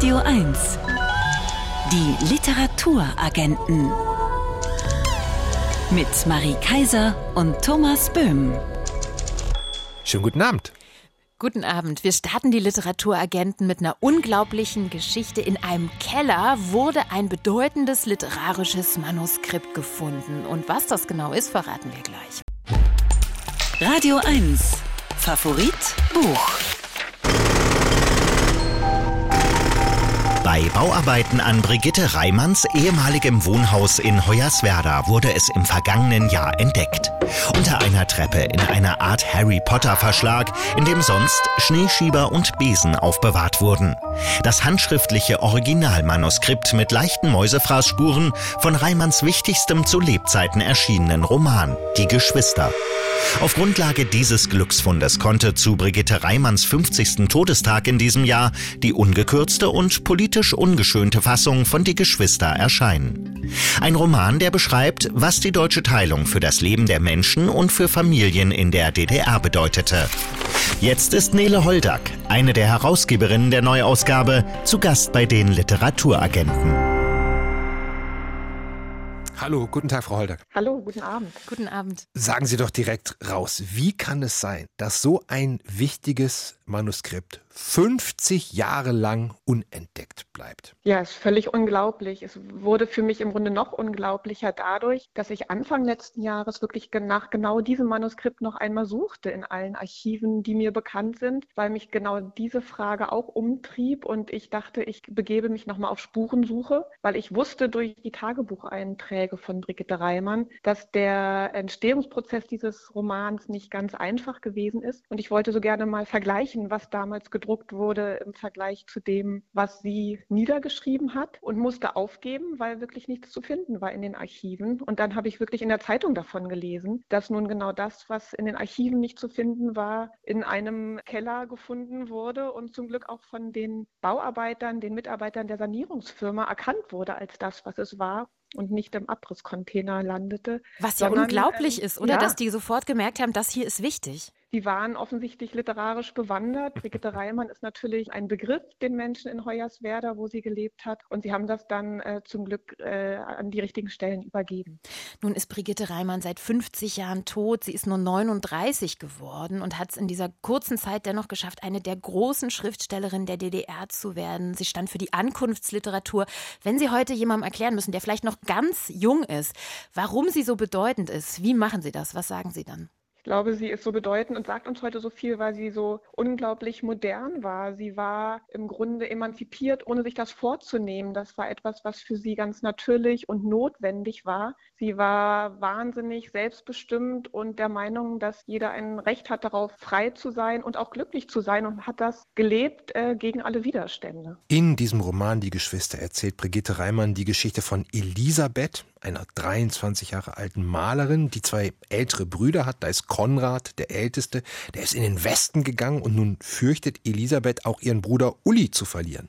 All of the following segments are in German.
Radio 1. Die Literaturagenten. Mit Marie Kaiser und Thomas Böhm. Schönen guten Abend. Guten Abend. Wir starten die Literaturagenten mit einer unglaublichen Geschichte. In einem Keller wurde ein bedeutendes literarisches Manuskript gefunden. Und was das genau ist, verraten wir gleich. Radio 1. Favorit Buch. Bei Bauarbeiten an Brigitte Reimanns ehemaligem Wohnhaus in Hoyerswerda wurde es im vergangenen Jahr entdeckt. Unter einer Treppe in einer Art Harry Potter Verschlag, in dem sonst Schneeschieber und Besen aufbewahrt wurden. Das handschriftliche Originalmanuskript mit leichten Mäusefraßspuren von Reimanns wichtigstem zu Lebzeiten erschienenen Roman Die Geschwister. Auf Grundlage dieses Glücksfundes konnte zu Brigitte Reimanns 50. Todestag in diesem Jahr die ungekürzte und politisch ungeschönte Fassung von Die Geschwister erscheinen. Ein Roman, der beschreibt, was die deutsche Teilung für das Leben der Menschen und für Familien in der DDR bedeutete. Jetzt ist Nele Holdack, eine der Herausgeberinnen der Neuausgabe, zu Gast bei den Literaturagenten. Hallo, guten Tag, Frau Holdack. Hallo, guten Abend. Guten Abend. Sagen Sie doch direkt raus, wie kann es sein, dass so ein wichtiges Manuskript 50 Jahre lang unentdeckt bleibt. Ja, ist völlig unglaublich. Es wurde für mich im Grunde noch unglaublicher dadurch, dass ich Anfang letzten Jahres wirklich nach genau diesem Manuskript noch einmal suchte in allen Archiven, die mir bekannt sind, weil mich genau diese Frage auch umtrieb und ich dachte, ich begebe mich nochmal auf Spurensuche, weil ich wusste durch die Tagebucheinträge von Brigitte Reimann, dass der Entstehungsprozess dieses Romans nicht ganz einfach gewesen ist und ich wollte so gerne mal vergleichen, was damals gedruckt wurde im Vergleich zu dem, was sie niedergeschrieben hat und musste aufgeben, weil wirklich nichts zu finden war in den Archiven. Und dann habe ich wirklich in der Zeitung davon gelesen, dass nun genau das, was in den Archiven nicht zu finden war, in einem Keller gefunden wurde und zum Glück auch von den Bauarbeitern, den Mitarbeitern der Sanierungsfirma erkannt wurde als das, was es war und nicht im Abrisscontainer landete. Was ja sondern, unglaublich äh, ist, oder? Ja. Dass die sofort gemerkt haben, das hier ist wichtig. Die waren offensichtlich literarisch bewandert. Brigitte Reimann ist natürlich ein Begriff den Menschen in Hoyerswerda, wo sie gelebt hat. Und sie haben das dann äh, zum Glück äh, an die richtigen Stellen übergeben. Nun ist Brigitte Reimann seit 50 Jahren tot. Sie ist nur 39 geworden und hat es in dieser kurzen Zeit dennoch geschafft, eine der großen Schriftstellerinnen der DDR zu werden. Sie stand für die Ankunftsliteratur. Wenn Sie heute jemandem erklären müssen, der vielleicht noch ganz jung ist, warum sie so bedeutend ist, wie machen Sie das? Was sagen Sie dann? Ich glaube, sie ist so bedeutend und sagt uns heute so viel, weil sie so unglaublich modern war. Sie war im Grunde emanzipiert, ohne sich das vorzunehmen. Das war etwas, was für sie ganz natürlich und notwendig war. Sie war wahnsinnig selbstbestimmt und der Meinung, dass jeder ein Recht hat darauf, frei zu sein und auch glücklich zu sein und hat das gelebt äh, gegen alle Widerstände. In diesem Roman Die Geschwister erzählt Brigitte Reimann die Geschichte von Elisabeth, einer 23 Jahre alten Malerin, die zwei ältere Brüder hat. Da ist Konrad, der älteste, der ist in den Westen gegangen und nun fürchtet Elisabeth auch ihren Bruder Uli zu verlieren.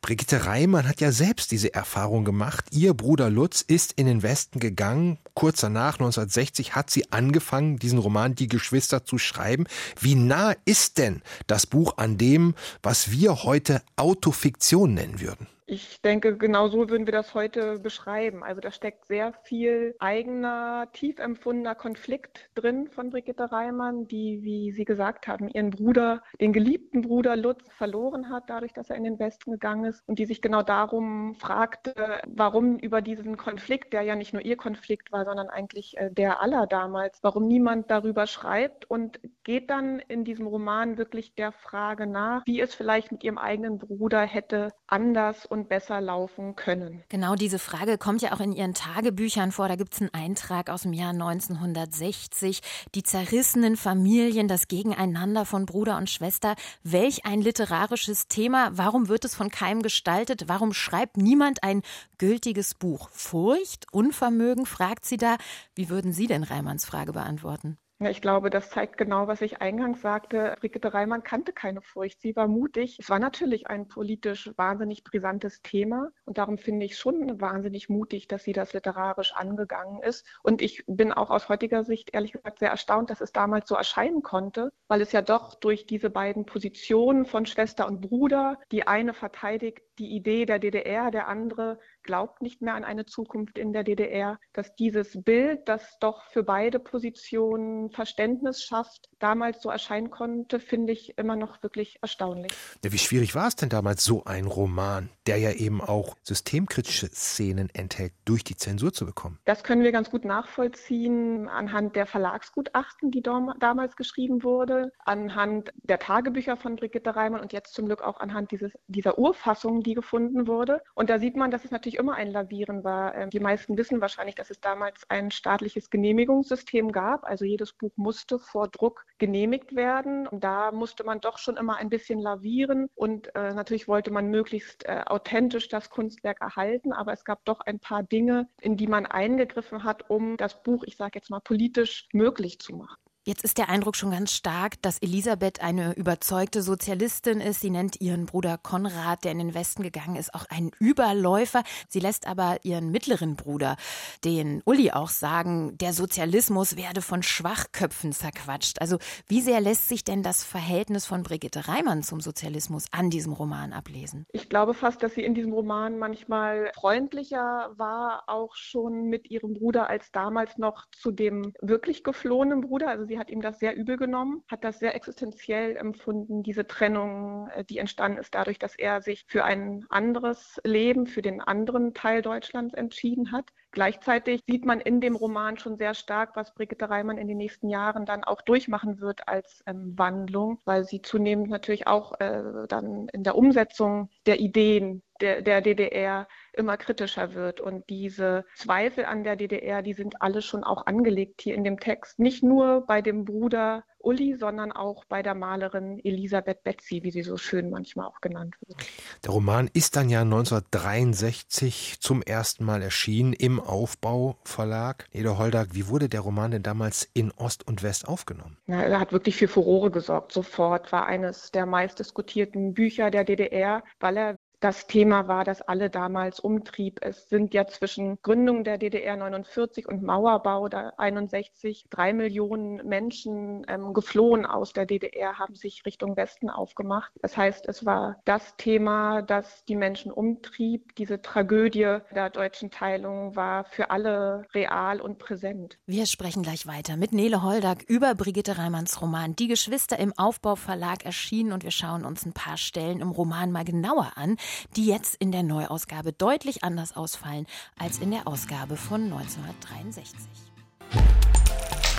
Brigitte Reimann hat ja selbst diese Erfahrung gemacht. Ihr Bruder Lutz ist in den Westen gegangen. Kurz danach, 1960, hat sie angefangen, diesen Roman Die Geschwister zu schreiben. Wie nah ist denn das Buch an dem, was wir heute Autofiktion nennen würden? Ich denke, genau so würden wir das heute beschreiben. Also da steckt sehr viel eigener, tief empfundener Konflikt drin von Brigitte Reimann, die, wie Sie gesagt haben, ihren Bruder, den geliebten Bruder Lutz verloren hat, dadurch, dass er in den Westen gegangen ist und die sich genau darum fragte, warum über diesen Konflikt, der ja nicht nur ihr Konflikt war, sondern eigentlich äh, der aller damals, warum niemand darüber schreibt und geht dann in diesem Roman wirklich der Frage nach, wie es vielleicht mit ihrem eigenen Bruder hätte anders besser laufen können. Genau diese Frage kommt ja auch in Ihren Tagebüchern vor. Da gibt es einen Eintrag aus dem Jahr 1960. Die zerrissenen Familien, das Gegeneinander von Bruder und Schwester. Welch ein literarisches Thema. Warum wird es von keinem gestaltet? Warum schreibt niemand ein gültiges Buch? Furcht, Unvermögen, fragt sie da. Wie würden Sie denn Reimanns Frage beantworten? Ja, ich glaube, das zeigt genau, was ich eingangs sagte. Brigitte Reimann kannte keine Furcht. Sie war mutig. Es war natürlich ein politisch wahnsinnig brisantes Thema. Und darum finde ich schon wahnsinnig mutig, dass sie das literarisch angegangen ist. Und ich bin auch aus heutiger Sicht ehrlich gesagt sehr erstaunt, dass es damals so erscheinen konnte, weil es ja doch durch diese beiden Positionen von Schwester und Bruder, die eine verteidigt die Idee der DDR, der andere glaubt nicht mehr an eine Zukunft in der DDR, dass dieses Bild, das doch für beide Positionen Verständnis schafft, damals so erscheinen konnte, finde ich immer noch wirklich erstaunlich. Ja, wie schwierig war es denn damals, so ein Roman, der ja eben auch systemkritische Szenen enthält, durch die Zensur zu bekommen? Das können wir ganz gut nachvollziehen anhand der Verlagsgutachten, die damals geschrieben wurde, anhand der Tagebücher von Brigitte Reimann und jetzt zum Glück auch anhand dieses, dieser Urfassung, die gefunden wurde. Und da sieht man, dass es natürlich immer ein Lavieren war. Ähm, die meisten wissen wahrscheinlich, dass es damals ein staatliches Genehmigungssystem gab. Also jedes Buch musste vor Druck genehmigt werden. Und da musste man doch schon immer ein bisschen lavieren. Und äh, natürlich wollte man möglichst äh, authentisch das Kunstwerk erhalten. Aber es gab doch ein paar Dinge, in die man eingegriffen hat, um das Buch, ich sage jetzt mal, politisch möglich zu machen. Jetzt ist der Eindruck schon ganz stark, dass Elisabeth eine überzeugte Sozialistin ist. Sie nennt ihren Bruder Konrad, der in den Westen gegangen ist, auch einen Überläufer. Sie lässt aber ihren mittleren Bruder, den Uli, auch sagen, der Sozialismus werde von Schwachköpfen zerquatscht. Also wie sehr lässt sich denn das Verhältnis von Brigitte Reimann zum Sozialismus an diesem Roman ablesen? Ich glaube fast, dass sie in diesem Roman manchmal freundlicher war, auch schon mit ihrem Bruder als damals noch zu dem wirklich geflohenen Bruder. Also sie hat ihm das sehr übel genommen, hat das sehr existenziell empfunden, diese Trennung, äh, die entstanden ist dadurch, dass er sich für ein anderes Leben, für den anderen Teil Deutschlands entschieden hat. Gleichzeitig sieht man in dem Roman schon sehr stark, was Brigitte Reimann in den nächsten Jahren dann auch durchmachen wird als ähm, Wandlung, weil sie zunehmend natürlich auch äh, dann in der Umsetzung der Ideen der, der DDR immer kritischer wird. Und diese Zweifel an der DDR, die sind alle schon auch angelegt hier in dem Text. Nicht nur bei dem Bruder Uli, sondern auch bei der Malerin Elisabeth Betsy, wie sie so schön manchmal auch genannt wird. Der Roman ist dann ja 1963 zum ersten Mal erschienen im Aufbauverlag. Ede Holdag, wie wurde der Roman denn damals in Ost und West aufgenommen? Na, er hat wirklich für Furore gesorgt. Sofort war eines der meistdiskutierten Bücher der DDR, weil er das Thema war, das alle damals umtrieb. Es sind ja zwischen Gründung der DDR 49 und Mauerbau da 61 drei Millionen Menschen ähm, geflohen aus der DDR, haben sich Richtung Westen aufgemacht. Das heißt, es war das Thema, das die Menschen umtrieb. Diese Tragödie der deutschen Teilung war für alle real und präsent. Wir sprechen gleich weiter mit Nele Holdag über Brigitte Reimanns Roman Die Geschwister im Aufbauverlag erschienen und wir schauen uns ein paar Stellen im Roman mal genauer an die jetzt in der Neuausgabe deutlich anders ausfallen als in der Ausgabe von 1963.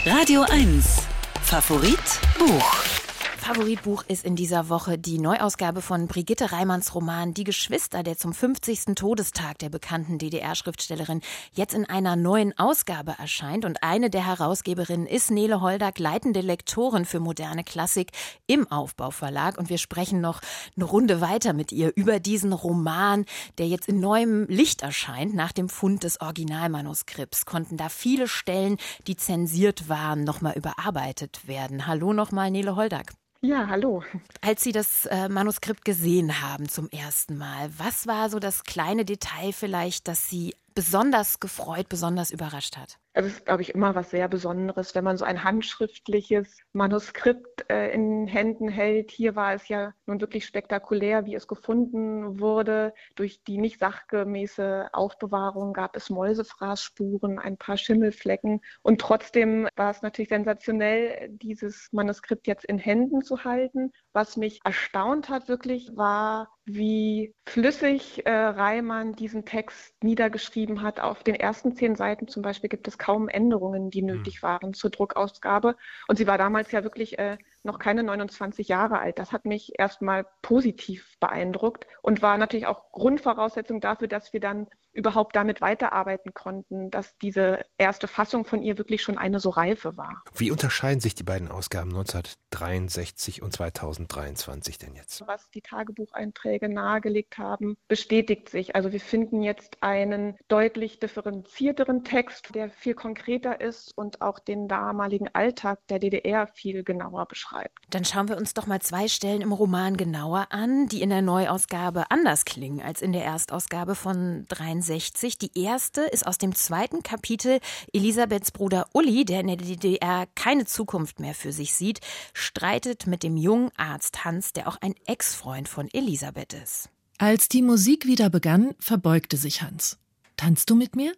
Radio 1 Favorit Buch Favoritbuch ist in dieser Woche die Neuausgabe von Brigitte Reimanns Roman Die Geschwister, der zum 50. Todestag der bekannten DDR-Schriftstellerin jetzt in einer neuen Ausgabe erscheint. Und eine der Herausgeberinnen ist Nele Holdak, leitende Lektorin für moderne Klassik im Aufbauverlag. Und wir sprechen noch eine Runde weiter mit ihr über diesen Roman, der jetzt in neuem Licht erscheint. Nach dem Fund des Originalmanuskripts konnten da viele Stellen, die zensiert waren, nochmal überarbeitet werden. Hallo nochmal, Nele Holdak. Ja, hallo. Als Sie das äh, Manuskript gesehen haben zum ersten Mal, was war so das kleine Detail vielleicht, das Sie besonders gefreut, besonders überrascht hat? Es ist, glaube ich, immer was sehr Besonderes, wenn man so ein handschriftliches Manuskript äh, in Händen hält. Hier war es ja nun wirklich spektakulär, wie es gefunden wurde. Durch die nicht sachgemäße Aufbewahrung gab es Mäusefraßspuren, ein paar Schimmelflecken. Und trotzdem war es natürlich sensationell, dieses Manuskript jetzt in Händen zu halten. Was mich erstaunt hat wirklich, war, wie flüssig äh, Reimann diesen Text niedergeschrieben hat. Auf den ersten zehn Seiten zum Beispiel gibt es kaum Änderungen, die hm. nötig waren zur Druckausgabe. Und sie war damals ja wirklich äh, noch keine 29 Jahre alt. Das hat mich erstmal positiv beeindruckt und war natürlich auch Grundvoraussetzung dafür, dass wir dann überhaupt damit weiterarbeiten konnten, dass diese erste Fassung von ihr wirklich schon eine so reife war. Wie unterscheiden sich die beiden Ausgaben 1963 1963 und 2023 denn jetzt? Was die Tagebucheinträge nahegelegt haben, bestätigt sich. Also wir finden jetzt einen deutlich differenzierteren Text, der viel konkreter ist und auch den damaligen Alltag der DDR viel genauer beschreibt. Dann schauen wir uns doch mal zwei Stellen im Roman genauer an, die in der Neuausgabe anders klingen als in der Erstausgabe von 63. Die erste ist aus dem zweiten Kapitel Elisabeths Bruder Uli, der in der DDR keine Zukunft mehr für sich sieht, streitet mit dem jungen Arzt Hans, der auch ein Ex-Freund von Elisabeth ist. Als die Musik wieder begann, verbeugte sich Hans. Tanzt du mit mir?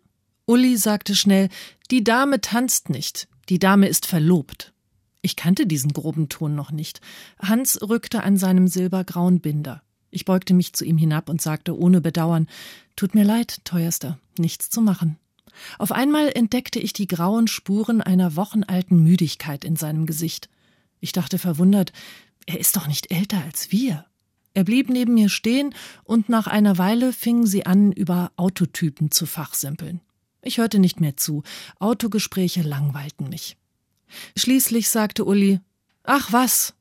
Uli sagte schnell, die Dame tanzt nicht, die Dame ist verlobt. Ich kannte diesen groben Ton noch nicht. Hans rückte an seinem silbergrauen Binder. Ich beugte mich zu ihm hinab und sagte ohne Bedauern Tut mir leid, teuerster, nichts zu machen. Auf einmal entdeckte ich die grauen Spuren einer wochenalten Müdigkeit in seinem Gesicht. Ich dachte verwundert, er ist doch nicht älter als wir. Er blieb neben mir stehen, und nach einer Weile fingen sie an, über Autotypen zu fachsimpeln. Ich hörte nicht mehr zu, Autogespräche langweilten mich. Schließlich sagte Uli Ach was.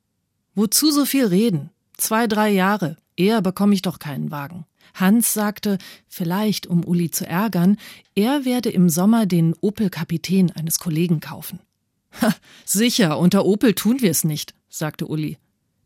Wozu so viel reden? Zwei, drei Jahre. Eher bekomme ich doch keinen Wagen. Hans sagte, vielleicht um Uli zu ärgern, er werde im Sommer den Opel Kapitän eines Kollegen kaufen. Ha, sicher, unter Opel tun wir es nicht, sagte Uli.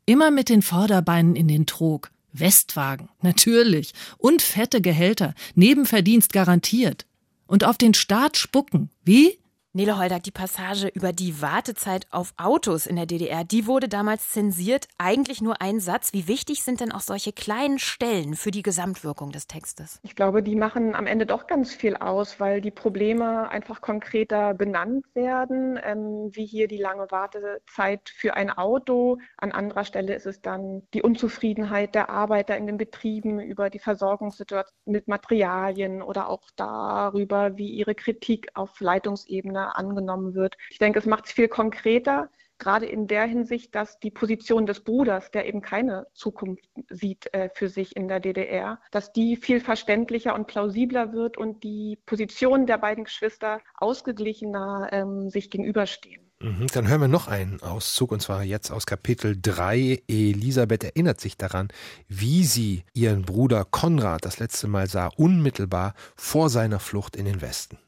Immer mit den Vorderbeinen in den Trog. Westwagen, natürlich. Und fette Gehälter, Nebenverdienst garantiert. Und auf den Staat spucken. Wie? Nele Holdert, die Passage über die Wartezeit auf Autos in der DDR, die wurde damals zensiert. Eigentlich nur ein Satz. Wie wichtig sind denn auch solche kleinen Stellen für die Gesamtwirkung des Textes? Ich glaube, die machen am Ende doch ganz viel aus, weil die Probleme einfach konkreter benannt werden, ähm, wie hier die lange Wartezeit für ein Auto. An anderer Stelle ist es dann die Unzufriedenheit der Arbeiter in den Betrieben über die Versorgungssituation mit Materialien oder auch darüber, wie ihre Kritik auf Leitungsebene angenommen wird. Ich denke, es macht es viel konkreter, gerade in der Hinsicht, dass die Position des Bruders, der eben keine Zukunft sieht äh, für sich in der DDR, dass die viel verständlicher und plausibler wird und die Positionen der beiden Geschwister ausgeglichener ähm, sich gegenüberstehen. Mhm, dann hören wir noch einen Auszug, und zwar jetzt aus Kapitel 3. Elisabeth erinnert sich daran, wie sie ihren Bruder Konrad das letzte Mal sah, unmittelbar vor seiner Flucht in den Westen.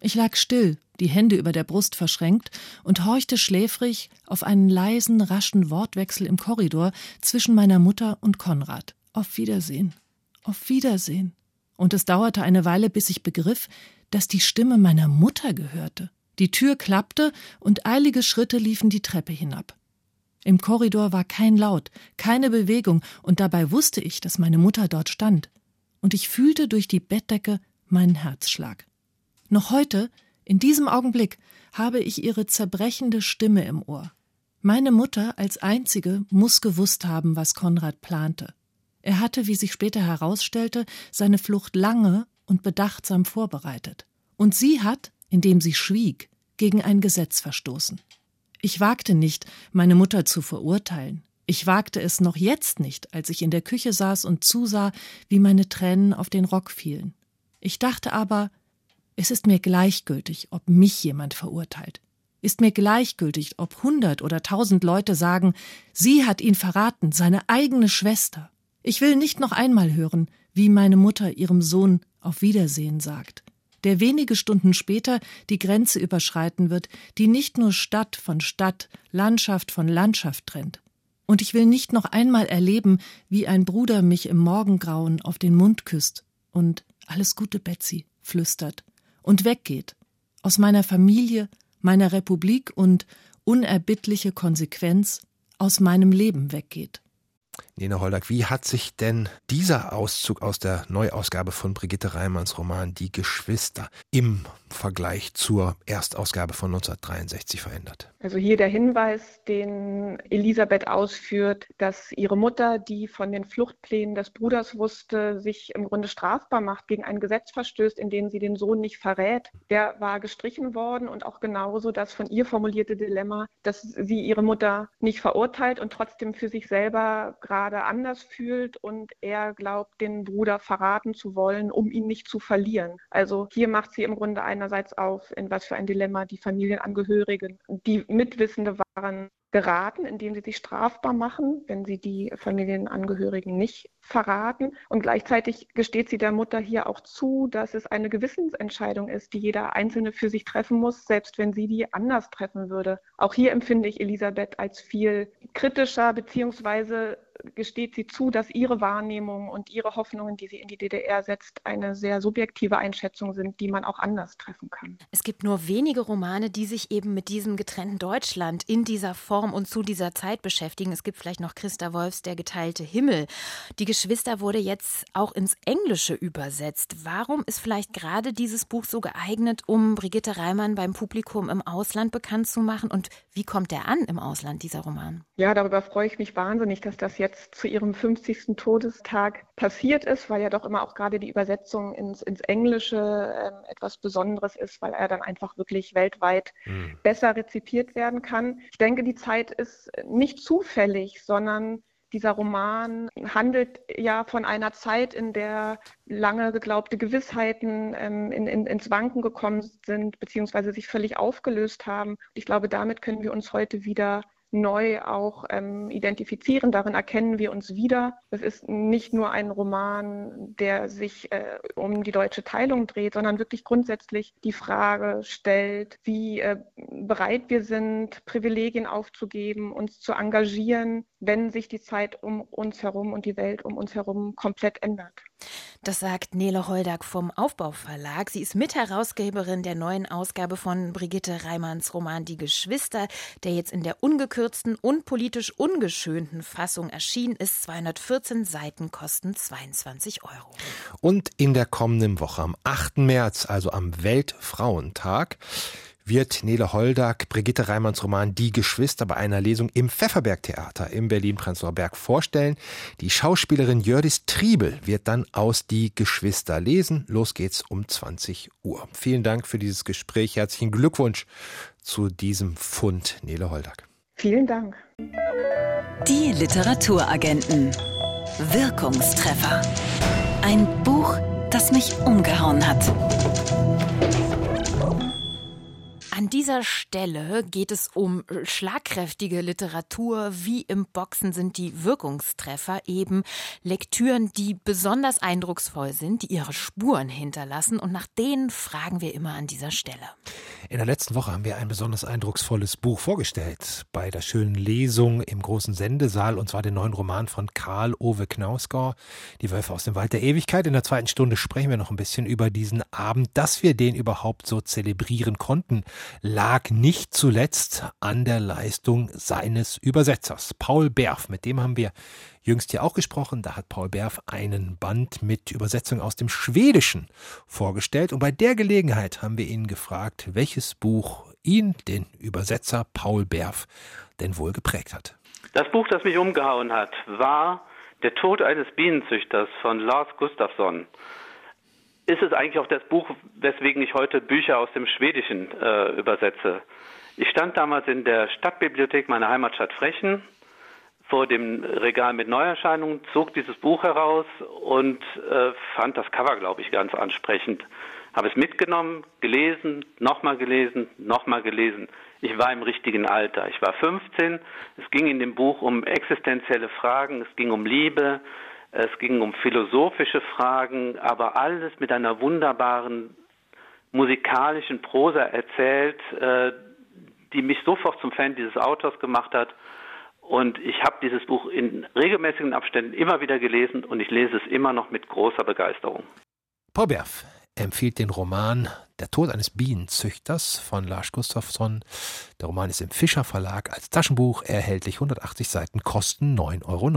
Ich lag still, die Hände über der Brust verschränkt und horchte schläfrig auf einen leisen, raschen Wortwechsel im Korridor zwischen meiner Mutter und Konrad. Auf Wiedersehen. Auf Wiedersehen. Und es dauerte eine Weile, bis ich begriff, dass die Stimme meiner Mutter gehörte. Die Tür klappte und eilige Schritte liefen die Treppe hinab. Im Korridor war kein Laut, keine Bewegung, und dabei wusste ich, dass meine Mutter dort stand. Und ich fühlte durch die Bettdecke meinen Herzschlag. Noch heute, in diesem Augenblick, habe ich ihre zerbrechende Stimme im Ohr. Meine Mutter als einzige muss gewusst haben, was Konrad plante. Er hatte, wie sich später herausstellte, seine Flucht lange und bedachtsam vorbereitet. Und sie hat, indem sie schwieg, gegen ein Gesetz verstoßen. Ich wagte nicht, meine Mutter zu verurteilen. Ich wagte es noch jetzt nicht, als ich in der Küche saß und zusah, wie meine Tränen auf den Rock fielen. Ich dachte aber, es ist mir gleichgültig, ob mich jemand verurteilt. Ist mir gleichgültig, ob hundert oder tausend Leute sagen, sie hat ihn verraten, seine eigene Schwester. Ich will nicht noch einmal hören, wie meine Mutter ihrem Sohn auf Wiedersehen sagt, der wenige Stunden später die Grenze überschreiten wird, die nicht nur Stadt von Stadt, Landschaft von Landschaft trennt. Und ich will nicht noch einmal erleben, wie ein Bruder mich im Morgengrauen auf den Mund küsst und alles Gute Betsy flüstert und weggeht, aus meiner Familie, meiner Republik und unerbittliche Konsequenz aus meinem Leben weggeht. Nina Holdak, wie hat sich denn dieser Auszug aus der Neuausgabe von Brigitte Reimanns Roman Die Geschwister im Vergleich zur Erstausgabe von 1963 verändert? Also hier der Hinweis, den Elisabeth ausführt, dass ihre Mutter, die von den Fluchtplänen des Bruders wusste, sich im Grunde strafbar macht, gegen ein Gesetz verstößt, in dem sie den Sohn nicht verrät, der war gestrichen worden und auch genauso das von ihr formulierte Dilemma, dass sie ihre Mutter nicht verurteilt und trotzdem für sich selber gerade anders fühlt und er glaubt, den Bruder verraten zu wollen, um ihn nicht zu verlieren. Also hier macht sie im Grunde einerseits auf, in was für ein Dilemma die Familienangehörigen, die Mitwissende waren, geraten, indem sie sich strafbar machen, wenn sie die Familienangehörigen nicht verraten. Und gleichzeitig gesteht sie der Mutter hier auch zu, dass es eine Gewissensentscheidung ist, die jeder Einzelne für sich treffen muss, selbst wenn sie die anders treffen würde. Auch hier empfinde ich Elisabeth als viel kritischer, beziehungsweise gesteht sie zu, dass ihre Wahrnehmung und ihre Hoffnungen, die sie in die DDR setzt, eine sehr subjektive Einschätzung sind, die man auch anders treffen kann. Es gibt nur wenige Romane, die sich eben mit diesem getrennten Deutschland in dieser Form und zu dieser Zeit beschäftigen. Es gibt vielleicht noch Christa Wolfs Der geteilte Himmel. Die Geschwister wurde jetzt auch ins Englische übersetzt. Warum ist vielleicht gerade dieses Buch so geeignet, um Brigitte Reimann beim Publikum im Ausland bekannt zu machen? Und wie kommt der an im Ausland, dieser Roman? Ja, darüber freue ich mich wahnsinnig, dass das jetzt zu ihrem 50. Todestag passiert ist, weil ja doch immer auch gerade die Übersetzung ins, ins Englische äh, etwas Besonderes ist, weil er dann einfach wirklich weltweit mhm. besser rezipiert werden kann. Ich denke, die Zeit ist nicht zufällig, sondern dieser Roman handelt ja von einer Zeit, in der lange geglaubte Gewissheiten ähm, in, in, ins Wanken gekommen sind, beziehungsweise sich völlig aufgelöst haben. Ich glaube, damit können wir uns heute wieder neu auch ähm, identifizieren. Darin erkennen wir uns wieder. Es ist nicht nur ein Roman, der sich äh, um die deutsche Teilung dreht, sondern wirklich grundsätzlich die Frage stellt, wie äh, bereit wir sind, Privilegien aufzugeben, uns zu engagieren, wenn sich die Zeit um uns herum und die Welt um uns herum komplett ändert. Das sagt Nele Holdak vom Aufbauverlag. Sie ist Mitherausgeberin der neuen Ausgabe von Brigitte Reimanns Roman Die Geschwister, der jetzt in der ungekürzten und politisch ungeschönten Fassung erschienen ist. 214 Seiten kosten 22 Euro. Und in der kommenden Woche am 8. März, also am Weltfrauentag, wird Nele Holdak Brigitte Reimanns Roman Die Geschwister bei einer Lesung im Pfefferberg-Theater im Berlin-Prenzlauer Berg vorstellen. Die Schauspielerin Jördis Triebel wird dann aus Die Geschwister lesen. Los geht's um 20 Uhr. Vielen Dank für dieses Gespräch. Herzlichen Glückwunsch zu diesem Fund, Nele Holdak. Vielen Dank. Die Literaturagenten. Wirkungstreffer. Ein Buch, das mich umgehauen hat. An dieser Stelle geht es um schlagkräftige Literatur. Wie im Boxen sind die Wirkungstreffer eben Lektüren, die besonders eindrucksvoll sind, die ihre Spuren hinterlassen. Und nach denen fragen wir immer an dieser Stelle. In der letzten Woche haben wir ein besonders eindrucksvolles Buch vorgestellt bei der schönen Lesung im großen Sendesaal und zwar den neuen Roman von Karl Ove Knausgau, Die Wölfe aus dem Wald der Ewigkeit. In der zweiten Stunde sprechen wir noch ein bisschen über diesen Abend, dass wir den überhaupt so zelebrieren konnten lag nicht zuletzt an der Leistung seines Übersetzers, Paul Berf. Mit dem haben wir jüngst hier auch gesprochen. Da hat Paul Berf einen Band mit Übersetzung aus dem Schwedischen vorgestellt. Und bei der Gelegenheit haben wir ihn gefragt, welches Buch ihn, den Übersetzer Paul Berf, denn wohl geprägt hat. Das Buch, das mich umgehauen hat, war Der Tod eines Bienenzüchters von Lars Gustafsson ist es eigentlich auch das Buch, weswegen ich heute Bücher aus dem Schwedischen äh, übersetze. Ich stand damals in der Stadtbibliothek meiner Heimatstadt Frechen vor dem Regal mit Neuerscheinungen, zog dieses Buch heraus und äh, fand das Cover, glaube ich, ganz ansprechend. Habe es mitgenommen, gelesen, nochmal gelesen, nochmal gelesen. Ich war im richtigen Alter. Ich war 15. Es ging in dem Buch um existenzielle Fragen, es ging um Liebe, es ging um philosophische Fragen, aber alles mit einer wunderbaren musikalischen Prosa erzählt, äh, die mich sofort zum Fan dieses Autors gemacht hat. Und ich habe dieses Buch in regelmäßigen Abständen immer wieder gelesen und ich lese es immer noch mit großer Begeisterung. Paul Berf empfiehlt den Roman Der Tod eines Bienenzüchters von Lars Gustafsson. Der Roman ist im Fischer Verlag als Taschenbuch erhältlich. 180 Seiten kosten 9,90 Euro.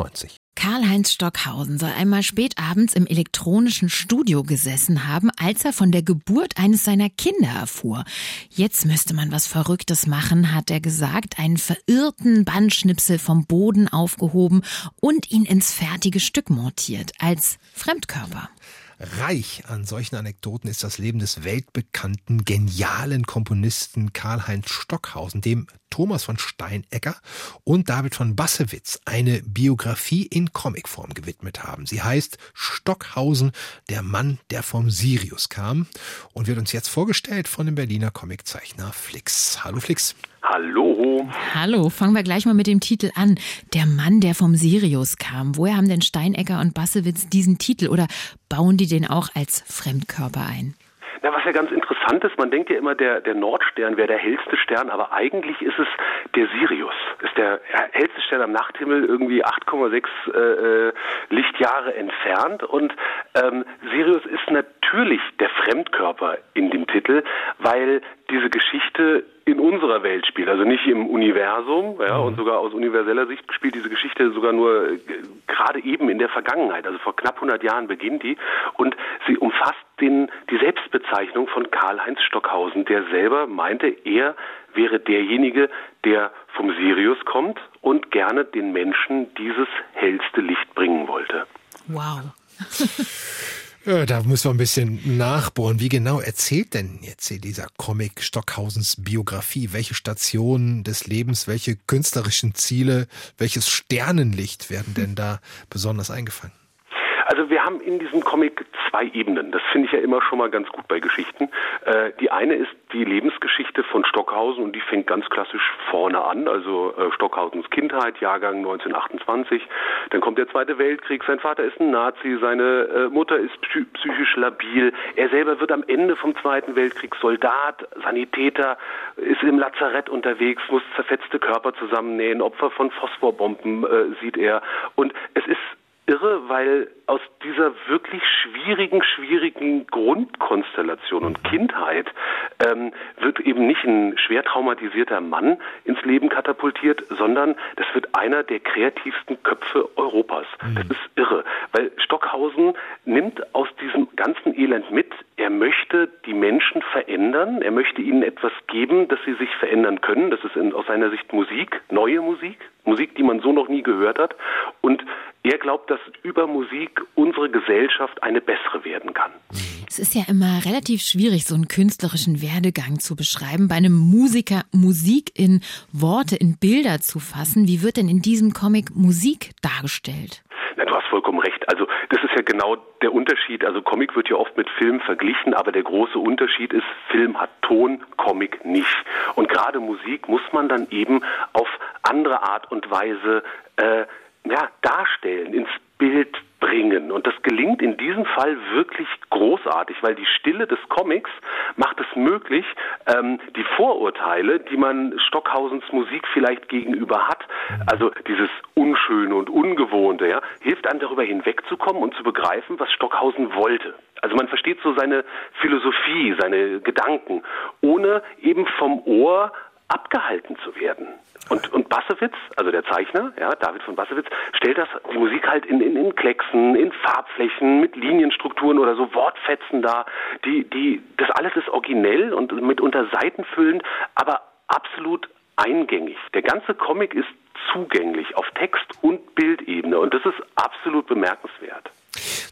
Karl-Heinz Stockhausen soll einmal spät abends im elektronischen Studio gesessen haben, als er von der Geburt eines seiner Kinder erfuhr. Jetzt müsste man was Verrücktes machen, hat er gesagt, einen verirrten Bandschnipsel vom Boden aufgehoben und ihn ins fertige Stück montiert, als Fremdkörper. Reich an solchen Anekdoten ist das Leben des weltbekannten, genialen Komponisten Karl-Heinz Stockhausen, dem Thomas von Steinecker und David von Bassewitz eine Biografie in Comicform gewidmet haben. Sie heißt Stockhausen, der Mann, der vom Sirius kam und wird uns jetzt vorgestellt von dem Berliner Comiczeichner Flix. Hallo Flix. Hallo. Hallo. Fangen wir gleich mal mit dem Titel an. Der Mann, der vom Sirius kam. Woher haben denn Steinecker und Bassewitz diesen Titel oder bauen die den auch als Fremdkörper ein? Na, was ja ganz interessant ist, man denkt ja immer, der, der Nordstern wäre der hellste Stern, aber eigentlich ist es der Sirius. Ist der hellste Stern am Nachthimmel irgendwie 8,6 äh, äh, Lichtjahre entfernt. Und ähm, Sirius ist natürlich der Fremdkörper in dem Titel, weil diese Geschichte in unserer Welt spielt, also nicht im Universum, ja, und sogar aus universeller Sicht spielt diese Geschichte sogar nur äh, gerade eben in der Vergangenheit, also vor knapp 100 Jahren beginnt die und sie umfasst den, die Selbstbezeichnung von Karl-Heinz Stockhausen, der selber meinte, er wäre derjenige, der vom Sirius kommt und gerne den Menschen dieses hellste Licht bringen wollte. Wow. Ja, da muss man ein bisschen nachbohren. Wie genau erzählt denn jetzt hier dieser Comic Stockhausens Biografie? Welche Stationen des Lebens, welche künstlerischen Ziele, welches Sternenlicht werden denn da besonders eingefangen? Also wir haben in diesem Comic zwei Ebenen. Das finde ich ja immer schon mal ganz gut bei Geschichten. Äh, die eine ist die Lebensgeschichte von Stockhausen und die fängt ganz klassisch vorne an. Also äh, Stockhausens Kindheit, Jahrgang 1928. Dann kommt der Zweite Weltkrieg. Sein Vater ist ein Nazi, seine äh, Mutter ist psychisch labil. Er selber wird am Ende vom Zweiten Weltkrieg Soldat, Sanitäter, ist im Lazarett unterwegs, muss zerfetzte Körper zusammennähen, Opfer von Phosphorbomben äh, sieht er. Und es ist irre, weil aus dieser wirklich schwierigen, schwierigen Grundkonstellation und Kindheit ähm, wird eben nicht ein schwer traumatisierter Mann ins Leben katapultiert, sondern das wird einer der kreativsten Köpfe Europas. Mhm. Das ist irre, weil Stockhausen nimmt aus diesem ganzen Elend mit, er möchte die Menschen verändern, er möchte ihnen etwas geben, dass sie sich verändern können. Das ist in, aus seiner Sicht Musik, neue Musik, Musik, die man so noch nie gehört hat. Und er glaubt, dass über Musik unsere Gesellschaft eine bessere werden kann. Es ist ja immer relativ schwierig, so einen künstlerischen Werdegang zu beschreiben, bei einem Musiker Musik in Worte, in Bilder zu fassen. Wie wird denn in diesem Comic Musik dargestellt? Na, du hast vollkommen recht. Also das ist ja genau der Unterschied. Also Comic wird ja oft mit Film verglichen, aber der große Unterschied ist, Film hat Ton, Comic nicht. Und gerade Musik muss man dann eben auf andere Art und Weise äh, ja, darstellen, ins Bild bringen. Und das gelingt in diesem Fall wirklich großartig, weil die Stille des Comics macht es möglich, ähm, die Vorurteile, die man Stockhausens Musik vielleicht gegenüber hat, also dieses Unschöne und Ungewohnte, ja, hilft einem darüber hinwegzukommen und zu begreifen, was Stockhausen wollte. Also man versteht so seine Philosophie, seine Gedanken, ohne eben vom Ohr abgehalten zu werden. Und, und Bassewitz, also der Zeichner, ja, David von Bassewitz, stellt das, die Musik halt in, in, in Klecksen, in Farbflächen, mit Linienstrukturen oder so Wortfetzen da. Die, die, das alles ist originell und mitunter seitenfüllend, aber absolut eingängig. Der ganze Comic ist zugänglich auf Text- und Bildebene und das ist absolut bemerkenswert.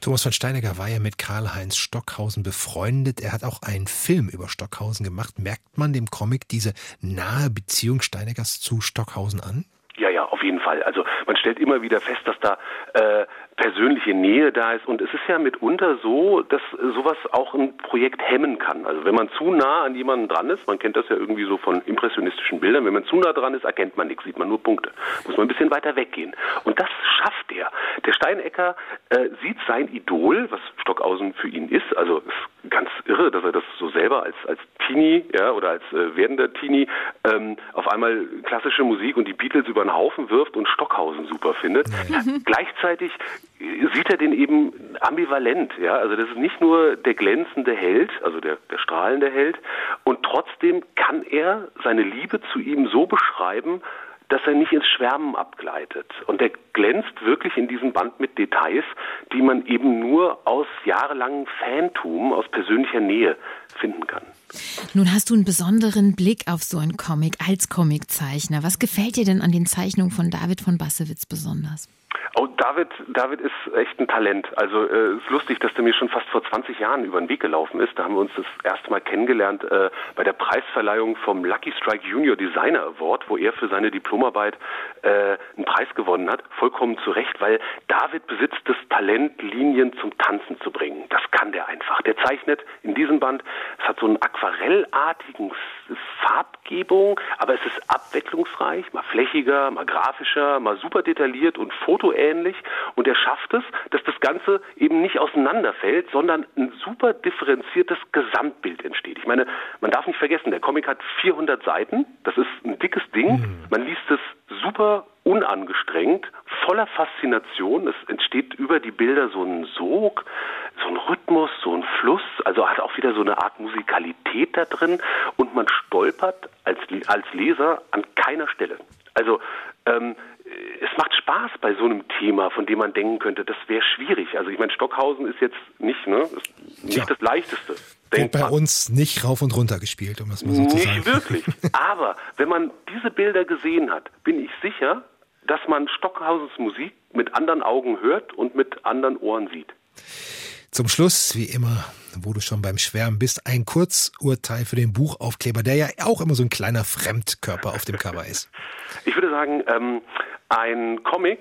Thomas von Steinegger war ja mit Karl-Heinz Stockhausen befreundet. Er hat auch einen Film über Stockhausen gemacht. Merkt man dem Comic diese nahe Beziehung Steineggers zu Stockhausen an? Ja, ja, auf jeden Fall. Also man stellt immer wieder fest, dass da äh, persönliche Nähe da ist. Und es ist ja mitunter so, dass sowas auch ein Projekt hemmen kann. Also wenn man zu nah an jemanden dran ist, man kennt das ja irgendwie so von impressionistischen Bildern, wenn man zu nah dran ist, erkennt man nichts, sieht man nur Punkte. Muss man ein bisschen weiter weggehen. Und das schafft er. Der Steinecker äh, sieht sein Idol, was Stockhausen für ihn ist, also ist ganz irre, dass er das so selber als, als Teenie ja, oder als äh, werdender Teenie ähm, auf einmal klassische Musik und die Beatles über den Haufen wirft und Stockhausen super findet. Mhm. Gleichzeitig sieht er den eben ambivalent, ja. Also das ist nicht nur der glänzende Held, also der, der strahlende Held, und trotzdem kann er seine Liebe zu ihm so beschreiben, dass er nicht ins Schwärmen abgleitet. Und er glänzt wirklich in diesem Band mit Details, die man eben nur aus jahrelangem Fantum, aus persönlicher Nähe finden kann. Nun hast du einen besonderen Blick auf so einen Comic als Comiczeichner. Was gefällt dir denn an den Zeichnungen von David von Bassewitz besonders? Oh, David, David ist echt ein Talent. Also äh, ist lustig, dass der mir schon fast vor 20 Jahren über den Weg gelaufen ist. Da haben wir uns das erste Mal kennengelernt äh, bei der Preisverleihung vom Lucky Strike Junior Designer Award, wo er für seine Diplomarbeit äh, einen Preis gewonnen hat. Vollkommen zu Recht, weil David besitzt das Talent, Linien zum Tanzen zu bringen. Das kann der einfach. Der zeichnet in diesem Band, es hat so einen aquarellartigen Farbgebung, aber es ist abwechslungsreich, mal flächiger, mal grafischer, mal super detailliert und fotoähnlich. Und er schafft es, dass das Ganze eben nicht auseinanderfällt, sondern ein super differenziertes Gesamtbild entsteht. Ich meine, man darf nicht vergessen, der Comic hat 400 Seiten, das ist ein dickes Ding. Mhm. Man liest es super unangestrengt, voller Faszination. Es entsteht über die Bilder so ein Sog, so ein Rhythmus, so ein Fluss, also hat auch wieder so eine Art Musikalität da drin und man stolpert als, als Leser an keiner Stelle. Also ähm, es macht Spaß bei so einem Thema, von dem man denken könnte, das wäre schwierig. Also ich meine, Stockhausen ist jetzt nicht, ne, nicht Tja. das Leichteste. Wird bei uns nicht rauf und runter gespielt, um es mal so zu sagen. Nicht wirklich. Aber wenn man diese Bilder gesehen hat, bin ich sicher, dass man Stockhausens Musik mit anderen Augen hört und mit anderen Ohren sieht. Zum Schluss, wie immer, wo du schon beim Schwärmen bist, ein Kurzurteil für den Buchaufkleber, der ja auch immer so ein kleiner Fremdkörper auf dem Cover ist. Ich würde sagen, ähm, ein Comic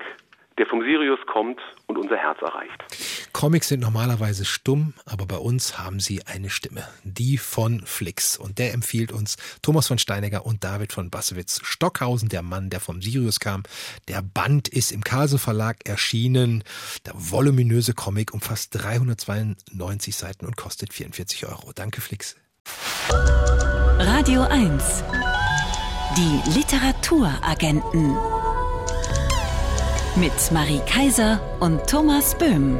der vom Sirius kommt und unser Herz erreicht. Comics sind normalerweise stumm, aber bei uns haben sie eine Stimme, die von Flix. Und der empfiehlt uns Thomas von Steinegger und David von Bassewitz. Stockhausen, der Mann, der vom Sirius kam. Der Band ist im Karlsruhe Verlag erschienen. Der voluminöse Comic umfasst 392 Seiten und kostet 44 Euro. Danke, Flix. Radio 1. Die Literaturagenten mit Marie Kaiser und Thomas Böhm.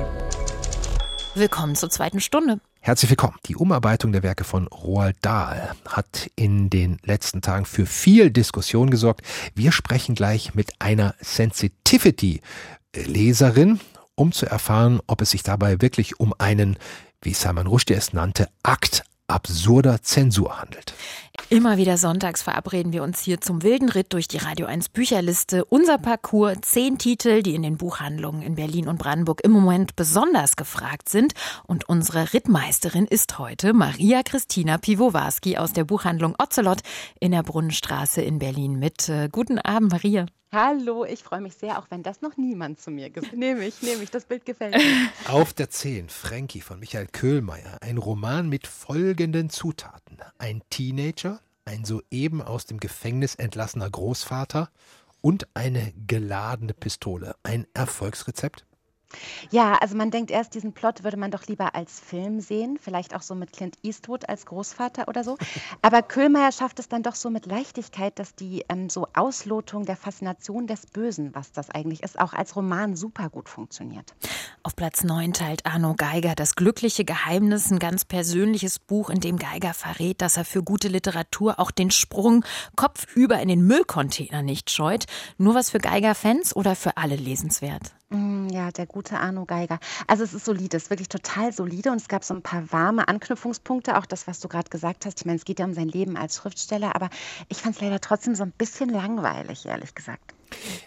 Willkommen zur zweiten Stunde. Herzlich willkommen. Die Umarbeitung der Werke von Roald Dahl hat in den letzten Tagen für viel Diskussion gesorgt. Wir sprechen gleich mit einer Sensitivity-Leserin, um zu erfahren, ob es sich dabei wirklich um einen, wie Salman Rushdie es nannte, Akt absurder Zensur handelt. Immer wieder sonntags verabreden wir uns hier zum wilden Ritt durch die Radio 1 Bücherliste. Unser Parcours, zehn Titel, die in den Buchhandlungen in Berlin und Brandenburg im Moment besonders gefragt sind. Und unsere Rittmeisterin ist heute Maria Christina Piwowarski aus der Buchhandlung Ocelot in der Brunnenstraße in Berlin mit. Äh, guten Abend, Maria. Hallo, ich freue mich sehr, auch wenn das noch niemand zu mir gesagt hat. Nehme ich, nehme ich, das Bild gefällt mir. Auf der 10, Frankie von Michael Köhlmeier, ein Roman mit folgenden Zutaten. Ein Teenager, ein soeben aus dem Gefängnis entlassener Großvater und eine geladene Pistole. Ein Erfolgsrezept? Ja, also man denkt erst, diesen Plot würde man doch lieber als Film sehen, vielleicht auch so mit Clint Eastwood als Großvater oder so. Aber Köhlmeier schafft es dann doch so mit Leichtigkeit, dass die ähm, so Auslotung der Faszination des Bösen, was das eigentlich ist, auch als Roman super gut funktioniert. Auf Platz 9 teilt Arno Geiger das glückliche Geheimnis, ein ganz persönliches Buch, in dem Geiger verrät, dass er für gute Literatur auch den Sprung kopfüber in den Müllcontainer nicht scheut. Nur was für Geiger-Fans oder für alle lesenswert? Mm, ja, der gute Arno Geiger. Also es ist solide, es ist wirklich total solide und es gab so ein paar warme Anknüpfungspunkte, auch das, was du gerade gesagt hast. Ich meine, es geht ja um sein Leben als Schriftsteller, aber ich fand es leider trotzdem so ein bisschen langweilig, ehrlich gesagt.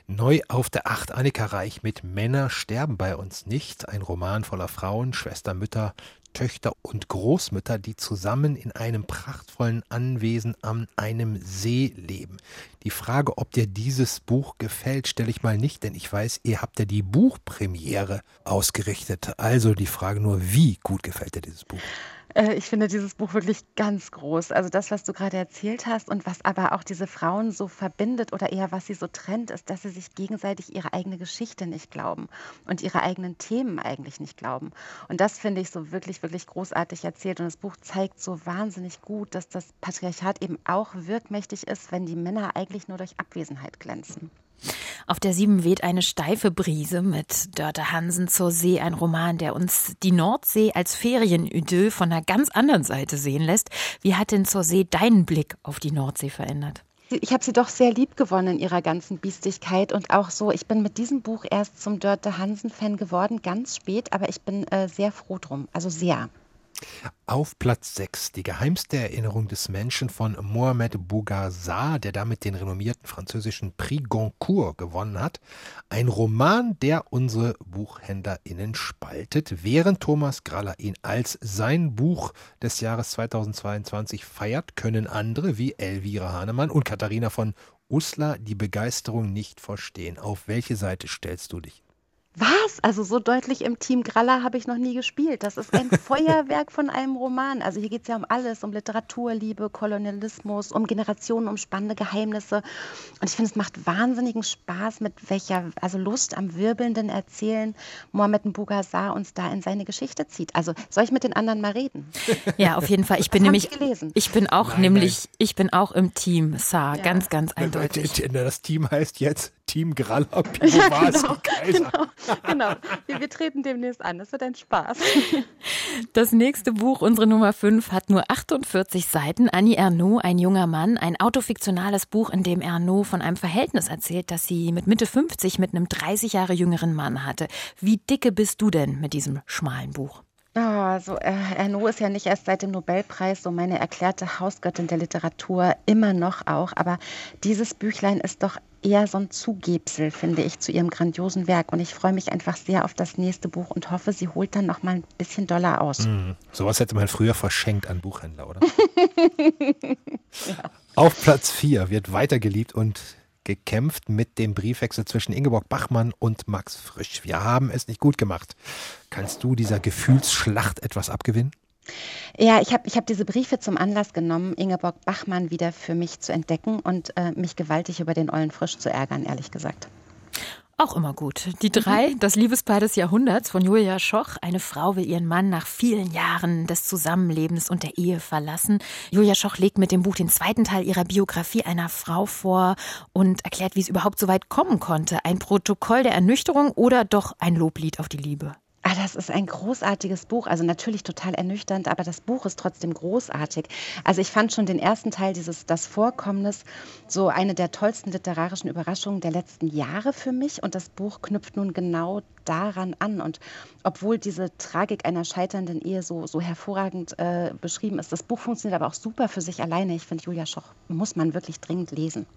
Neu auf der Acht Annika Reich mit Männer sterben bei uns nicht. Ein Roman voller Frauen, Schwester, Mütter, Töchter und Großmütter, die zusammen in einem prachtvollen Anwesen an einem See leben. Die Frage, ob dir dieses Buch gefällt, stelle ich mal nicht, denn ich weiß, ihr habt ja die Buchpremiere ausgerichtet. Also die Frage nur, wie gut gefällt dir dieses Buch? Äh, ich finde dieses Buch wirklich ganz groß. Also das, was du gerade erzählt hast und was aber auch diese Frauen so verbindet oder eher was sie so trennt, ist, dass sie sich gegenseitig ihre eigene Geschichte nicht glauben und ihre eigenen Themen eigentlich nicht glauben. Und das finde ich so wirklich, wirklich großartig erzählt. Und das Buch zeigt so wahnsinnig gut, dass das Patriarchat eben auch wirkmächtig ist, wenn die Männer eigentlich nur durch Abwesenheit glänzen. Auf der Sieben weht eine steife Brise mit Dörte Hansen zur See, ein Roman, der uns die Nordsee als Ferienidyll von einer ganz anderen Seite sehen lässt. Wie hat denn zur See deinen Blick auf die Nordsee verändert? Ich habe sie doch sehr lieb gewonnen in ihrer ganzen Biestigkeit. Und auch so, ich bin mit diesem Buch erst zum Dörte Hansen-Fan geworden, ganz spät, aber ich bin äh, sehr froh drum, also sehr. Auf Platz 6 die geheimste Erinnerung des Menschen von Mohamed Bougarzah, der damit den renommierten französischen Prix Goncourt gewonnen hat. Ein Roman, der unsere BuchhändlerInnen spaltet, während Thomas Graller ihn als sein Buch des Jahres 2022 feiert, können andere wie Elvira Hahnemann und Katharina von Uslar die Begeisterung nicht verstehen. Auf welche Seite stellst du dich? Was? Also so deutlich im Team Graller habe ich noch nie gespielt. Das ist ein Feuerwerk von einem Roman. Also hier geht es ja um alles, um Literatur, Liebe, Kolonialismus, um Generationen, um spannende Geheimnisse. Und ich finde, es macht wahnsinnigen Spaß, mit welcher, also Lust am wirbelnden Erzählen Mohamed Bougassar uns da in seine Geschichte zieht. Also soll ich mit den anderen mal reden? Ja, auf jeden Fall. Ich bin nämlich, ich bin auch Nein, nämlich, nein. ich bin auch im Team Saar, Ja. ganz, ganz eindeutig. Das Team heißt jetzt Team Graller, Pivovarski, genau, Kaiser. genau, genau. Wir, wir treten demnächst an. Das wird ein Spaß. Das nächste Buch, unsere Nummer 5, hat nur 48 Seiten. Annie Ernaux, ein junger Mann, ein autofiktionales Buch, in dem Ernaux von einem Verhältnis erzählt, das sie mit Mitte 50 mit einem 30 Jahre jüngeren Mann hatte. Wie dicke bist du denn mit diesem schmalen Buch? Ah, so, äh, Erno ist ja nicht erst seit dem Nobelpreis so meine erklärte Hausgöttin der Literatur, immer noch auch. Aber dieses Büchlein ist doch eher so ein Zugebsel, finde ich, zu ihrem grandiosen Werk. Und ich freue mich einfach sehr auf das nächste Buch und hoffe, sie holt dann noch mal ein bisschen doller aus. Mhm. Sowas hätte man früher verschenkt an Buchhändler, oder? Auf Platz 4 wird weitergeliebt und gekämpft mit dem Briefwechsel zwischen Ingeborg Bachmann und Max Frisch. Wir haben es nicht gut gemacht. Kannst du dieser Gefühlsschlacht etwas abgewinnen? Ja, ich habe ich hab diese Briefe zum Anlass genommen, Ingeborg Bachmann wieder für mich zu entdecken und äh, mich gewaltig über den Ollen Frisch zu ärgern, ehrlich gesagt. Auch immer gut. Die drei, das Liebespaar des Jahrhunderts von Julia Schoch. Eine Frau will ihren Mann nach vielen Jahren des Zusammenlebens und der Ehe verlassen. Julia Schoch legt mit dem Buch den zweiten Teil ihrer Biografie einer Frau vor und erklärt, wie es überhaupt so weit kommen konnte. Ein Protokoll der Ernüchterung oder doch ein Loblied auf die Liebe? Das ist ein großartiges Buch. Also natürlich total ernüchternd, aber das Buch ist trotzdem großartig. Also ich fand schon den ersten Teil dieses Das Vorkommnis so eine der tollsten literarischen Überraschungen der letzten Jahre für mich. Und das Buch knüpft nun genau daran an. Und obwohl diese Tragik einer scheiternden Ehe so, so hervorragend äh, beschrieben ist, das Buch funktioniert aber auch super für sich alleine. Ich finde, Julia Schoch muss man wirklich dringend lesen.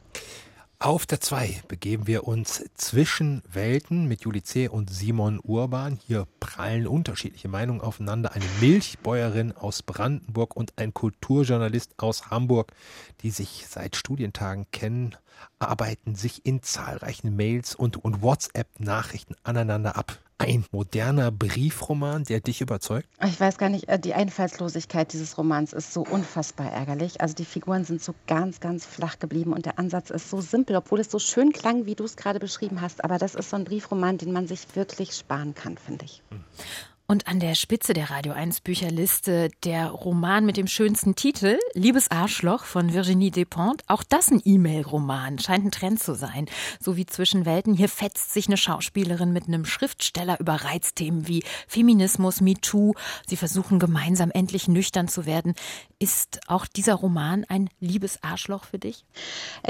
Auf der 2 begeben wir uns zwischen Welten mit Juli C. und Simon Urban. Hier prallen unterschiedliche Meinungen aufeinander. Eine Milchbäuerin aus Brandenburg und ein Kulturjournalist aus Hamburg, die sich seit Studientagen kennen, arbeiten sich in zahlreichen Mails und, und WhatsApp-Nachrichten aneinander ab. Ein moderner Briefroman, der dich überzeugt? Ich weiß gar nicht, äh, die Einfallslosigkeit dieses Romans ist so unfassbar ärgerlich. Also die Figuren sind so ganz, ganz flach geblieben und der Ansatz ist so simpel, obwohl es so schön klang, wie du es gerade beschrieben hast. Aber das ist so ein Briefroman, den man sich wirklich sparen kann, finde ich. Und an der Spitze der Radio 1 Bücherliste der Roman mit dem schönsten Titel, Liebes Arschloch von Virginie Despentes. Auch das ein E-Mail-Roman, scheint ein Trend zu sein. So wie zwischen Welten. Hier fetzt sich eine Schauspielerin mit einem Schriftsteller über Reizthemen wie Feminismus, MeToo. Sie versuchen gemeinsam endlich nüchtern zu werden. Ist auch dieser Roman ein liebes Arschloch für dich?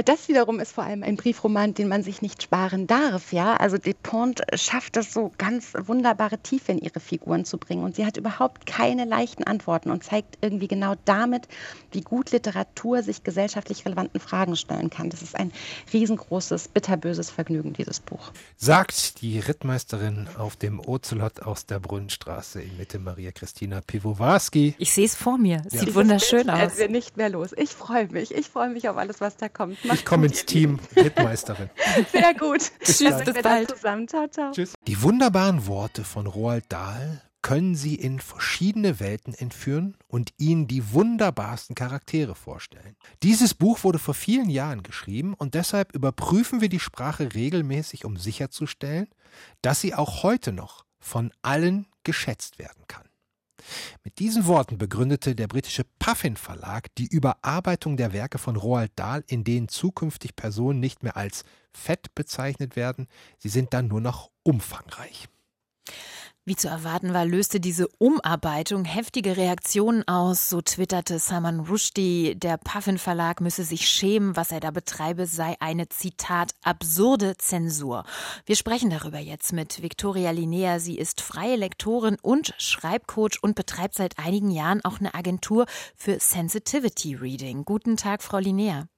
Das wiederum ist vor allem ein Briefroman, den man sich nicht sparen darf. Ja, also Despentes schafft es so ganz wunderbare Tiefe in ihre Figuren zu bringen und sie hat überhaupt keine leichten Antworten und zeigt irgendwie genau damit, wie gut Literatur sich gesellschaftlich relevanten Fragen stellen kann. Das ist ein riesengroßes, bitterböses Vergnügen, dieses Buch. Sagt die Rittmeisterin auf dem Ozelot aus der Brunnenstraße in Mitte Maria Christina Piwowarski. Ich sehe es vor mir. Es Ja. sieht wunderschön Also aus. wir nicht mehr los. Ich freue mich. Ich freue mich auf alles, was da kommt. Ich komme ins Team Rittmeisterin. Sehr gut. Tschüss, bis wir dann bald. Zusammen. Ciao, ciao. Tschüss. Die wunderbaren Worte von Roald Dahl können Sie in verschiedene Welten entführen und Ihnen die wunderbarsten Charaktere vorstellen. Dieses Buch wurde vor vielen Jahren geschrieben und deshalb überprüfen wir die Sprache regelmäßig, um sicherzustellen, dass sie auch heute noch von allen geschätzt werden kann. Mit diesen Worten begründete der britische Puffin Verlag die Überarbeitung der Werke von Roald Dahl, in denen zukünftig Personen nicht mehr als fett bezeichnet werden, sie sind dann nur noch umfangreich. Wie zu erwarten war, löste diese Umarbeitung heftige Reaktionen aus. So twitterte Salman Rushdie, der Puffin Verlag müsse sich schämen, was er da betreibe, sei eine Zitat absurde Zensur. Wir sprechen darüber jetzt mit Victoria Linnea. Sie ist freie Lektorin und Schreibcoach und betreibt seit einigen Jahren auch eine Agentur für Sensitivity Reading. Guten Tag, Frau Linnea.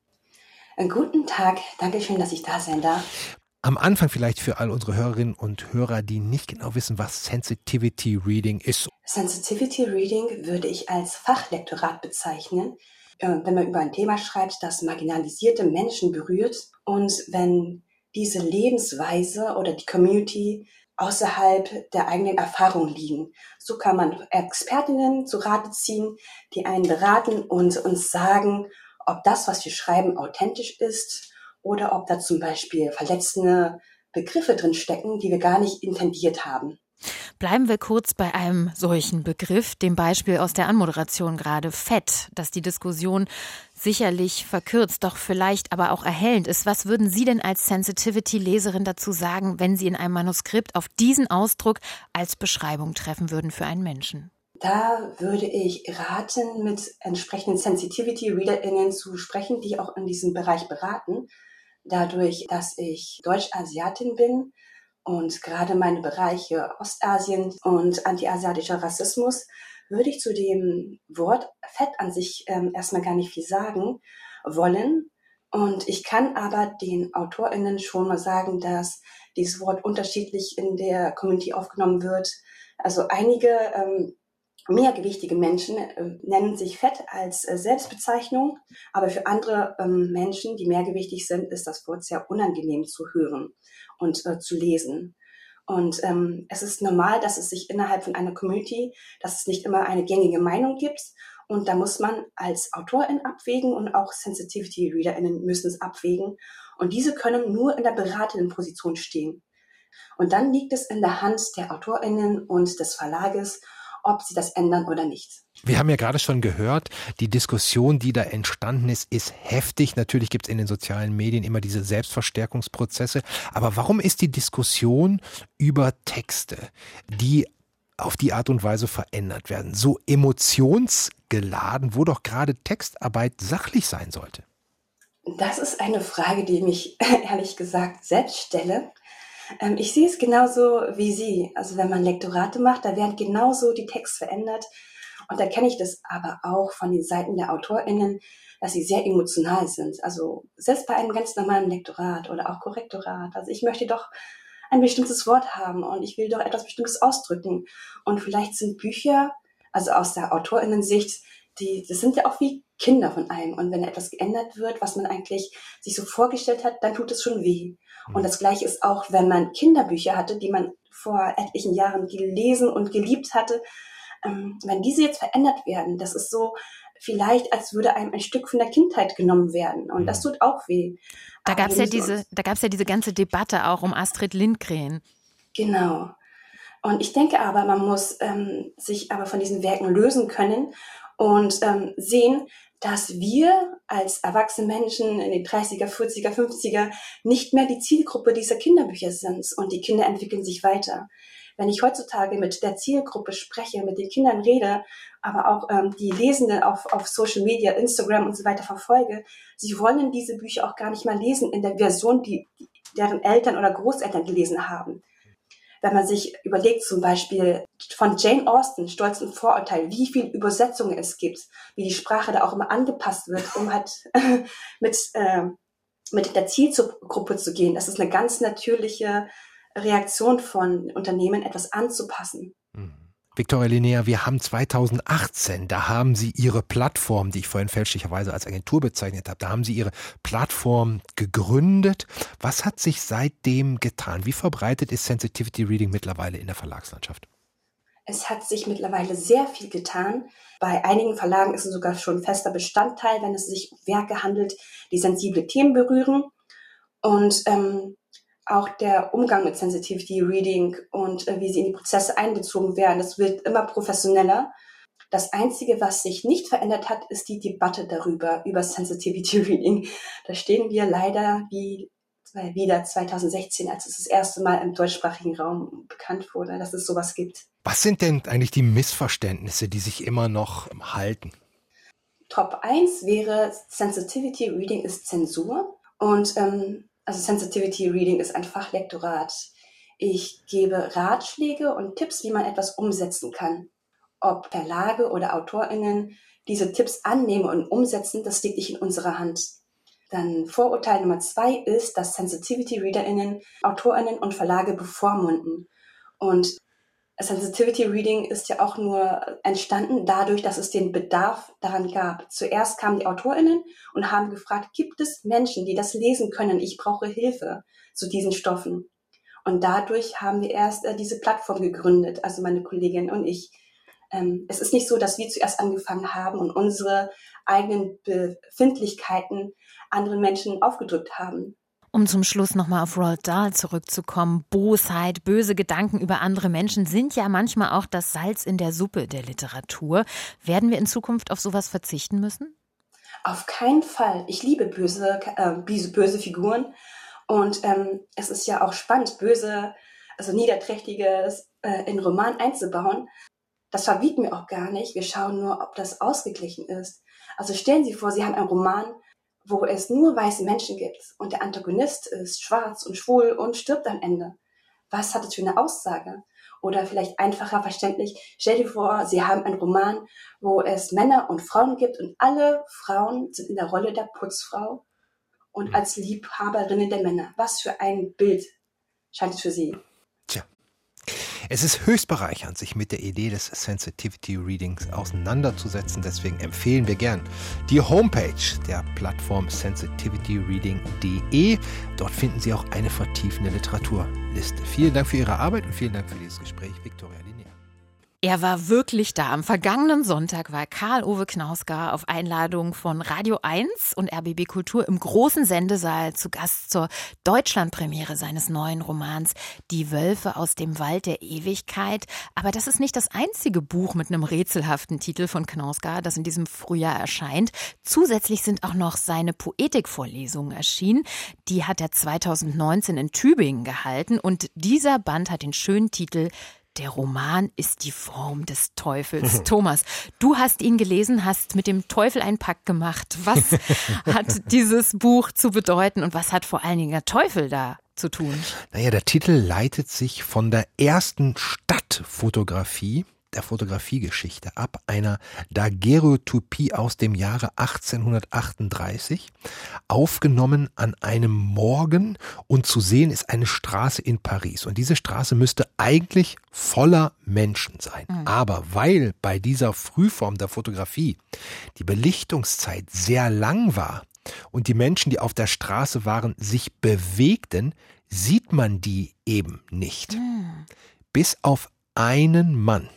Äh, Guten Tag, danke schön, dass ich da sein darf. Am Anfang vielleicht für all unsere Hörerinnen und Hörer, die nicht genau wissen, was Sensitivity Reading ist. Sensitivity Reading würde ich als Fachlektorat bezeichnen, äh, wenn man über ein Thema schreibt, das marginalisierte Menschen berührt und wenn diese Lebensweise oder die Community außerhalb der eigenen Erfahrung liegen. So kann man Expertinnen zu Rate ziehen, die einen beraten und uns sagen, ob das, was wir schreiben, authentisch ist oder ob da zum Beispiel verletzende Begriffe drin stecken, die wir gar nicht intendiert haben. Bleiben wir kurz bei einem solchen Begriff, dem Beispiel aus der Anmoderation gerade Fett, das die Diskussion sicherlich verkürzt, doch vielleicht aber auch erhellend ist. Was würden Sie denn als Sensitivity-Leserin dazu sagen, wenn Sie in einem Manuskript auf diesen Ausdruck als Beschreibung treffen würden für einen Menschen? Da würde ich raten, mit entsprechenden Sensitivity-ReaderInnen zu sprechen, die auch in diesem Bereich beraten. Dadurch, dass ich Deutsch-Asiatin bin, und gerade meine Bereiche Ostasien und antiasiatischer Rassismus würde ich zu dem Wort Fett an sich ähm, erstmal gar nicht viel sagen wollen. Und ich kann aber den AutorInnen schon mal sagen, dass dieses Wort unterschiedlich in der Community aufgenommen wird. Also einige ähm, mehrgewichtige Menschen äh, nennen sich Fett als äh, Selbstbezeichnung, aber für andere ähm, Menschen, die mehrgewichtig sind, ist das Wort sehr unangenehm zu hören und äh, zu lesen. Und ähm, es ist normal, dass es sich innerhalb von einer Community, dass es nicht immer eine gängige Meinung gibt. Und da muss man als Autorin abwägen und auch Sensitivity-ReaderInnen müssen es abwägen. Und diese können nur in der beratenden Position stehen. Und dann liegt es in der Hand der AutorInnen und des Verlages, ob sie das ändern oder nicht. Wir haben ja gerade schon gehört, die Diskussion, die da entstanden ist, ist heftig. Natürlich gibt es in den sozialen Medien immer diese Selbstverstärkungsprozesse. Aber warum ist die Diskussion über Texte, die auf die Art und Weise verändert werden, so emotionsgeladen, wo doch gerade Textarbeit sachlich sein sollte? Das ist eine Frage, die mich ehrlich gesagt selbst stelle. Ähm, ich sehe es genauso wie Sie. Also wenn man Lektorate macht, da werden genauso die Texte verändert. Und da kenne ich das aber auch von den Seiten der AutorInnen, dass sie sehr emotional sind. Also selbst bei einem ganz normalen Lektorat oder auch Korrektorat. Also ich möchte doch ein bestimmtes Wort haben und ich will doch etwas Bestimmtes ausdrücken. Und vielleicht sind Bücher, also aus der AutorInnen-Sicht, die, das sind ja auch wie Kinder von einem. Und wenn etwas geändert wird, was man eigentlich sich so vorgestellt hat, dann tut es schon weh. Und das Gleiche ist auch, wenn man Kinderbücher hatte, die man vor etlichen Jahren gelesen und geliebt hatte. Ähm, wenn diese jetzt verändert werden, das ist so vielleicht, als würde einem ein Stück von der Kindheit genommen werden. Und das tut auch weh. Da gab es ja diese, da gab es ja diese ganze Debatte auch um Astrid Lindgren. Genau. Und ich denke aber, man muss ähm, sich aber von diesen Werken lösen können und ähm, sehen, dass wir als erwachsene Menschen in den 30er, 40er, 50er nicht mehr die Zielgruppe dieser Kinderbücher sind und die Kinder entwickeln sich weiter. Wenn ich heutzutage mit der Zielgruppe spreche, mit den Kindern rede, aber auch ähm, die Lesenden auf, auf Social Media, Instagram und so weiter verfolge, sie wollen diese Bücher auch gar nicht mal lesen in der Version, die deren Eltern oder Großeltern gelesen haben wenn man sich überlegt, zum Beispiel von Jane Austen, Stolz und Vorurteil, wie viel Übersetzungen es gibt, wie die Sprache da auch immer angepasst wird, um halt mit, äh, mit der Zielgruppe zu gehen. Das ist eine ganz natürliche Reaktion von Unternehmen, etwas anzupassen. Mhm. Victoria Linnea, wir haben 2018, da haben Sie Ihre Plattform, die ich vorhin fälschlicherweise als Agentur bezeichnet habe, da haben Sie Ihre Plattform gegründet. Was hat sich seitdem getan? Wie verbreitet ist Sensitivity Reading mittlerweile in der Verlagslandschaft? Es hat sich mittlerweile sehr viel getan. Bei einigen Verlagen ist es sogar schon fester Bestandteil, wenn es sich um Werke handelt, die sensible Themen berühren. Und ähm, auch der Umgang mit Sensitivity Reading und äh, wie sie in die Prozesse einbezogen werden, das wird immer professioneller. Das Einzige, was sich nicht verändert hat, ist die Debatte darüber, über Sensitivity Reading. Da stehen wir leider wie wieder 2016, als es das erste Mal im deutschsprachigen Raum bekannt wurde, dass es sowas gibt. Was sind denn eigentlich die Missverständnisse, die sich immer noch halten? Top 1 wäre Sensitivity Reading ist Zensur. Und ähm, also Sensitivity Reading ist ein Fachlektorat. Ich gebe Ratschläge und Tipps, wie man etwas umsetzen kann. Ob Verlage oder AutorInnen diese Tipps annehmen und umsetzen, das liegt nicht in unserer Hand. Dann Vorurteil Nummer zwei ist, dass Sensitivity ReaderInnen AutorInnen und Verlage bevormunden. Und Sensitivity Reading ist ja auch nur entstanden dadurch, dass es den Bedarf daran gab. Zuerst kamen die AutorInnen und haben gefragt, gibt es Menschen, die das lesen können? Ich brauche Hilfe zu diesen Stoffen. Und dadurch haben wir erst äh, diese Plattform gegründet, also meine Kollegin und ich. Ähm, es ist nicht so, dass wir zuerst angefangen haben und unsere eigenen Befindlichkeiten anderen Menschen aufgedrückt haben. Um zum Schluss nochmal auf Roald Dahl zurückzukommen. Bosheit, böse Gedanken über andere Menschen sind ja manchmal auch das Salz in der Suppe der Literatur. Werden wir in Zukunft auf sowas verzichten müssen? Auf keinen Fall. Ich liebe böse, äh, böse Figuren. Und ähm, es ist ja auch spannend, böse, also Niederträchtiges äh, in Roman einzubauen. Das verbieten wir auch gar nicht. Wir schauen nur, ob das ausgeglichen ist. Also stellen Sie vor, Sie haben einen Roman, wo es nur weiße Menschen gibt und der Antagonist ist schwarz und schwul und stirbt am Ende. Was hat das für eine Aussage? Oder vielleicht einfacher verständlich, stell dir vor, Sie haben einen Roman, wo es Männer und Frauen gibt und alle Frauen sind in der Rolle der Putzfrau und als Liebhaberinnen der Männer. Was für ein Bild scheint es für Sie? Es ist höchst bereichernd, sich mit der Idee des Sensitivity Readings auseinanderzusetzen. Deswegen empfehlen wir gern die Homepage der Plattform sensitivityreading.de. Dort finden Sie auch eine vertiefende Literaturliste. Vielen Dank für Ihre Arbeit und vielen Dank für dieses Gespräch, Viktoria. Er war wirklich da. Am vergangenen Sonntag war Karl-Ove Knausgar auf Einladung von Radio 1 und RBB Kultur im großen Sendesaal zu Gast zur Deutschlandpremiere seines neuen Romans Die Wölfe aus dem Wald der Ewigkeit. Aber das ist nicht das einzige Buch mit einem rätselhaften Titel von Knausgar, das in diesem Frühjahr erscheint. Zusätzlich sind auch noch seine Poetikvorlesungen erschienen. Die hat er 2019 in Tübingen gehalten und dieser Band hat den schönen Titel der Roman ist die Form des Teufels. Thomas, du hast ihn gelesen, hast mit dem Teufel einen Pakt gemacht. Was hat dieses Buch zu bedeuten und was hat vor allen Dingen der Teufel da zu tun? Naja, der Titel leitet sich von der ersten Stadtfotografie der Fotografiegeschichte ab, einer Daguerreotypie aus dem Jahre 1838, aufgenommen an einem Morgen und zu sehen ist eine Straße in Paris. Und diese Straße müsste eigentlich voller Menschen sein. Mhm. Aber weil bei dieser Frühform der Fotografie die Belichtungszeit sehr lang war, und die Menschen, die auf der Straße waren, sich bewegten, sieht man die eben nicht. Mhm. Bis auf einen Mann.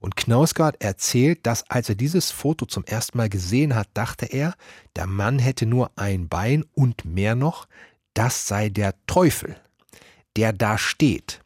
Und Knausgard erzählt, dass als er dieses Foto zum ersten Mal gesehen hat, dachte er, der Mann hätte nur ein Bein und mehr noch, das sei der Teufel, der da steht,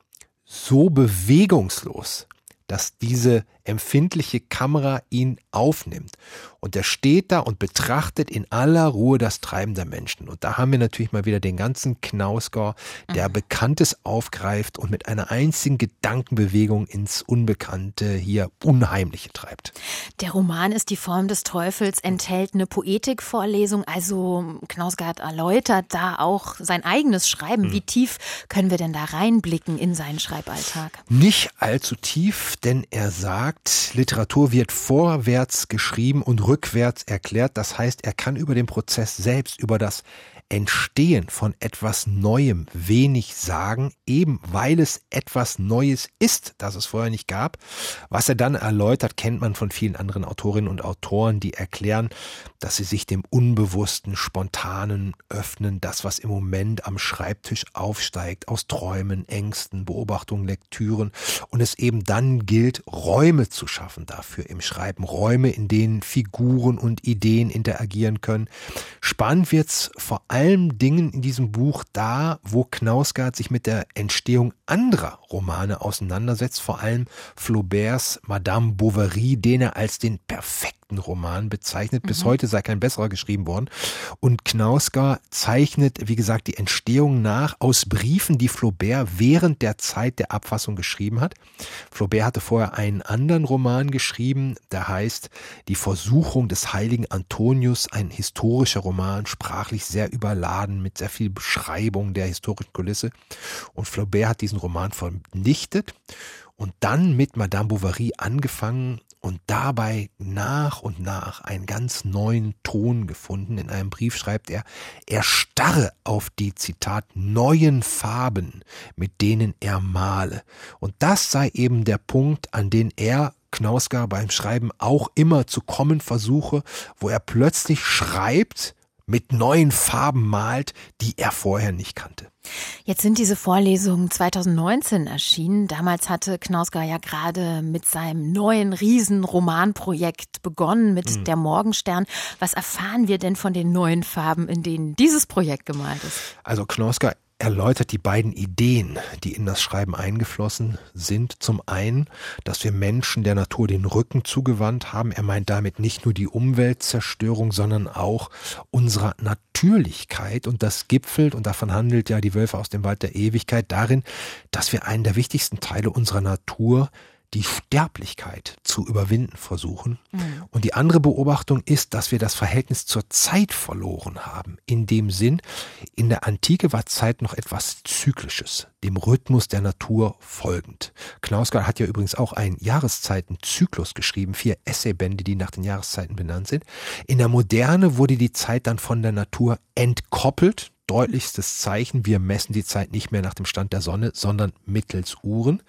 so bewegungslos, dass diese empfindliche Kamera ihn aufnimmt. Und er steht da und betrachtet in aller Ruhe das Treiben der Menschen. Und da haben wir natürlich mal wieder den ganzen Knausgau, der mhm. Bekanntes aufgreift und mit einer einzigen Gedankenbewegung ins Unbekannte hier Unheimliche treibt. Der Roman ist die Form des Teufels, enthält eine Poetikvorlesung. Also Knausgard erläutert da auch sein eigenes Schreiben. Mhm. Wie tief können wir denn da reinblicken in seinen Schreiballtag? Nicht allzu tief, denn er sagt, sagt, Literatur wird vorwärts geschrieben und rückwärts erklärt. Das heißt, er kann über den Prozess selbst, über das Entstehen von etwas Neuem wenig sagen, eben weil es etwas Neues ist, das es vorher nicht gab. Was er dann erläutert, kennt man von vielen anderen Autorinnen und Autoren, die erklären, dass sie sich dem Unbewussten, Spontanen öffnen, das, was im Moment am Schreibtisch aufsteigt, aus Träumen, Ängsten, Beobachtungen, Lektüren und es eben dann gilt, Räume zu schaffen dafür im Schreiben, Räume, in denen Figuren und Ideen interagieren können. Spannend wird's vor allem allen Dingen in diesem Buch da, wo Knausgard sich mit der Entstehung anderer Romane auseinandersetzt, vor allem Flauberts Madame Bovary, den er als den perfekten Roman bezeichnet. Mhm. Bis heute sei kein besserer geschrieben worden. Und Knausgar zeichnet, wie gesagt, die Entstehung nach aus Briefen, die Flaubert während der Zeit der Abfassung geschrieben hat. Flaubert hatte vorher einen anderen Roman geschrieben, der heißt Die Versuchung des heiligen Antonius, ein historischer Roman, sprachlich sehr überladen mit sehr viel Beschreibung der historischen Kulisse. Und Flaubert hat diesen Roman vernichtet und dann mit Madame Bovary angefangen und dabei nach und nach einen ganz neuen Ton gefunden. In einem Brief schreibt er, er starre auf die Zitat neuen Farben, mit denen er male. Und das sei eben der Punkt, an den er Knausgar beim Schreiben auch immer zu kommen versuche, wo er plötzlich schreibt, mit neuen Farben malt, die er vorher nicht kannte. Jetzt sind diese Vorlesungen 2019 erschienen. Damals hatte Knausgar ja gerade mit seinem neuen Riesenromanprojekt begonnen, mit mhm. der Morgenstern. Was erfahren wir denn von den neuen Farben, in denen dieses Projekt gemalt ist? Also Knausgar erläutert die beiden Ideen, die in das Schreiben eingeflossen sind. Zum einen, dass wir Menschen der Natur den Rücken zugewandt haben. Er meint damit nicht nur die Umweltzerstörung, sondern auch unserer Natürlichkeit. Und das gipfelt, und davon handelt ja die Wölfe aus dem Wald der Ewigkeit, darin, dass wir einen der wichtigsten Teile unserer Natur die Sterblichkeit zu überwinden versuchen. Mhm. Und die andere Beobachtung ist, dass wir das Verhältnis zur Zeit verloren haben. In dem Sinn, in der Antike war Zeit noch etwas Zyklisches, dem Rhythmus der Natur folgend. Knausgard hat ja übrigens auch einen Jahreszeitenzyklus geschrieben, vier Essaybände, die nach den Jahreszeiten benannt sind. In der Moderne wurde die Zeit dann von der Natur entkoppelt deutlichstes Zeichen, wir messen die Zeit nicht mehr nach dem Stand der Sonne, sondern mittels Uhren.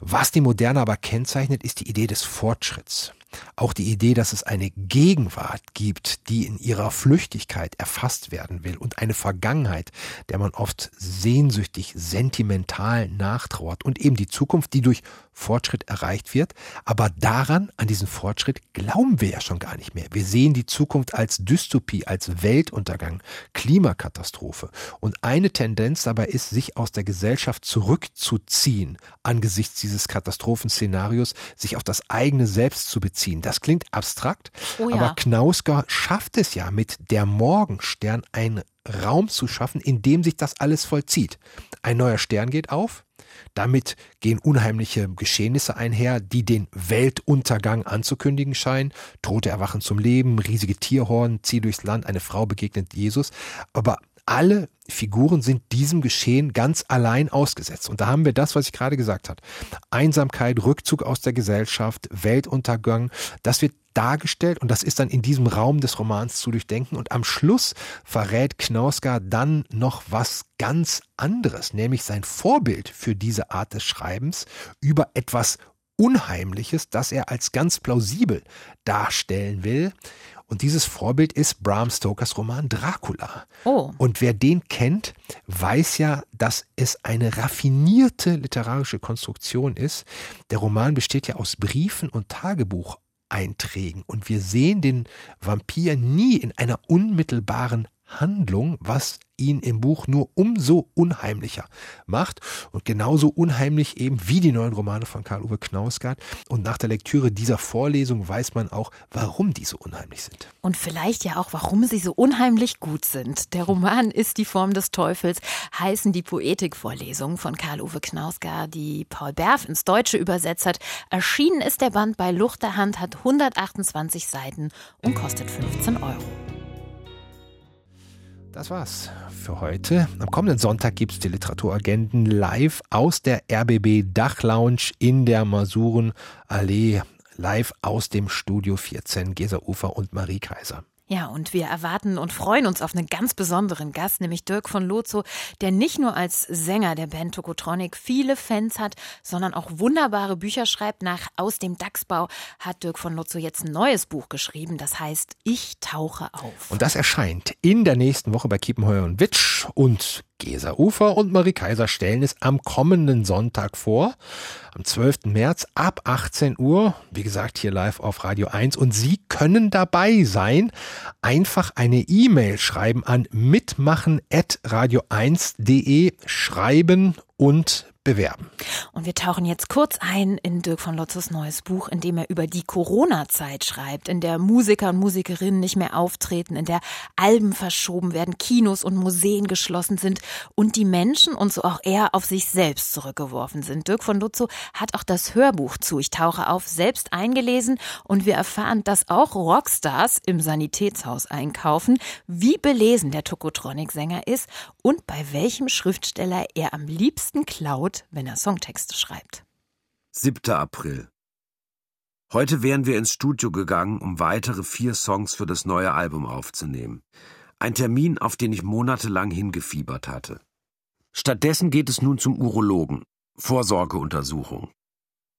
Was die Moderne aber kennzeichnet, ist die Idee des Fortschritts. Auch die Idee, dass es eine Gegenwart gibt, die in ihrer Flüchtigkeit erfasst werden will und eine Vergangenheit, der man oft sehnsüchtig, sentimental nachtrauert und eben die Zukunft, die durch Fortschritt erreicht wird. Aber daran, an diesen Fortschritt, glauben wir ja schon gar nicht mehr. Wir sehen die Zukunft als Dystopie, als Weltuntergang, Klimakatastrophe. Und eine Tendenz dabei ist, sich aus der Gesellschaft zurückzuziehen angesichts dieses Katastrophenszenarios, sich auf das eigene Selbst zu beziehen ziehen. Das klingt abstrakt, oh ja. aber Knausgar schafft es ja mit der Morgenstern einen Raum zu schaffen, in dem sich das alles vollzieht. Ein neuer Stern geht auf, damit gehen unheimliche Geschehnisse einher, die den Weltuntergang anzukündigen scheinen. Tote erwachen zum Leben, riesige Tierhorn ziehen durchs Land, eine Frau begegnet Jesus. Aber alle Figuren sind diesem Geschehen ganz allein ausgesetzt. Und da haben wir das, was ich gerade gesagt habe. Einsamkeit, Rückzug aus der Gesellschaft, Weltuntergang, das wird dargestellt und das ist dann in diesem Raum des Romans zu durchdenken. Und am Schluss verrät Knausgar dann noch was ganz anderes, nämlich sein Vorbild für diese Art des Schreibens über etwas Unheimliches, das er als ganz plausibel darstellen will. Und dieses Vorbild ist Bram Stokers Roman Dracula. Oh. Und wer den kennt, weiß ja, dass es eine raffinierte literarische Konstruktion ist. Der Roman besteht ja aus Briefen und Tagebucheinträgen. Und wir sehen den Vampir nie in einer unmittelbaren Handlung, was ihn im Buch nur umso unheimlicher macht und genauso unheimlich eben wie die neuen Romane von Karl-Uwe Knausgard. Und nach der Lektüre dieser Vorlesung weiß man auch, warum die so unheimlich sind. Und vielleicht ja auch, warum sie so unheimlich gut sind. Der Roman ist die Form des Teufels, heißen die Poetikvorlesungen von Karl-Uwe Knausgard, die Paul Berf ins Deutsche übersetzt hat. Erschienen ist der Band bei Luchterhand, hat 128 Seiten und kostet 15 Euro. Das war's für heute. Am kommenden Sonntag gibt es die Literaturagenten live aus der RBB Dachlounge in der Masurenallee, live aus dem Studio 14, Gesa Ufer und Marie Kaiser. Ja, und wir erwarten und freuen uns auf einen ganz besonderen Gast, nämlich Dirk von Lozo, der nicht nur als Sänger der Band Tokotronic viele Fans hat, sondern auch wunderbare Bücher schreibt. Nach Aus dem Dachsbau hat Dirk von Lozo jetzt ein neues Buch geschrieben, das heißt Ich tauche auf. Und das erscheint in der nächsten Woche bei Kiepenheuer und Witsch und Gesa Ufer und Marie Kaiser stellen es am kommenden Sonntag vor, am 12. März ab 18 Uhr, wie gesagt hier live auf Radio 1 und Sie können dabei sein. Einfach eine E-Mail schreiben an mitmachen@radio1.de schreiben und bewerben. Und wir tauchen jetzt kurz ein in Dirk von Lotzes neues Buch, in dem er über die Corona-Zeit schreibt, in der Musiker und Musikerinnen nicht mehr auftreten, in der Alben verschoben werden, Kinos und Museen geschlossen sind und die Menschen und so auch er auf sich selbst zurückgeworfen sind. Dirk von Lutzow hat auch das Hörbuch zu Ich tauche auf selbst eingelesen und wir erfahren, dass auch Rockstars im Sanitätshaus einkaufen, wie belesen der Tokotronic-Sänger ist und bei welchem Schriftsteller er am liebsten klaut wenn er Songtexte schreibt. 7. April. Heute wären wir ins Studio gegangen, um weitere vier Songs für das neue Album aufzunehmen. Ein Termin, auf den ich monatelang hingefiebert hatte. Stattdessen geht es nun zum Urologen. Vorsorgeuntersuchung.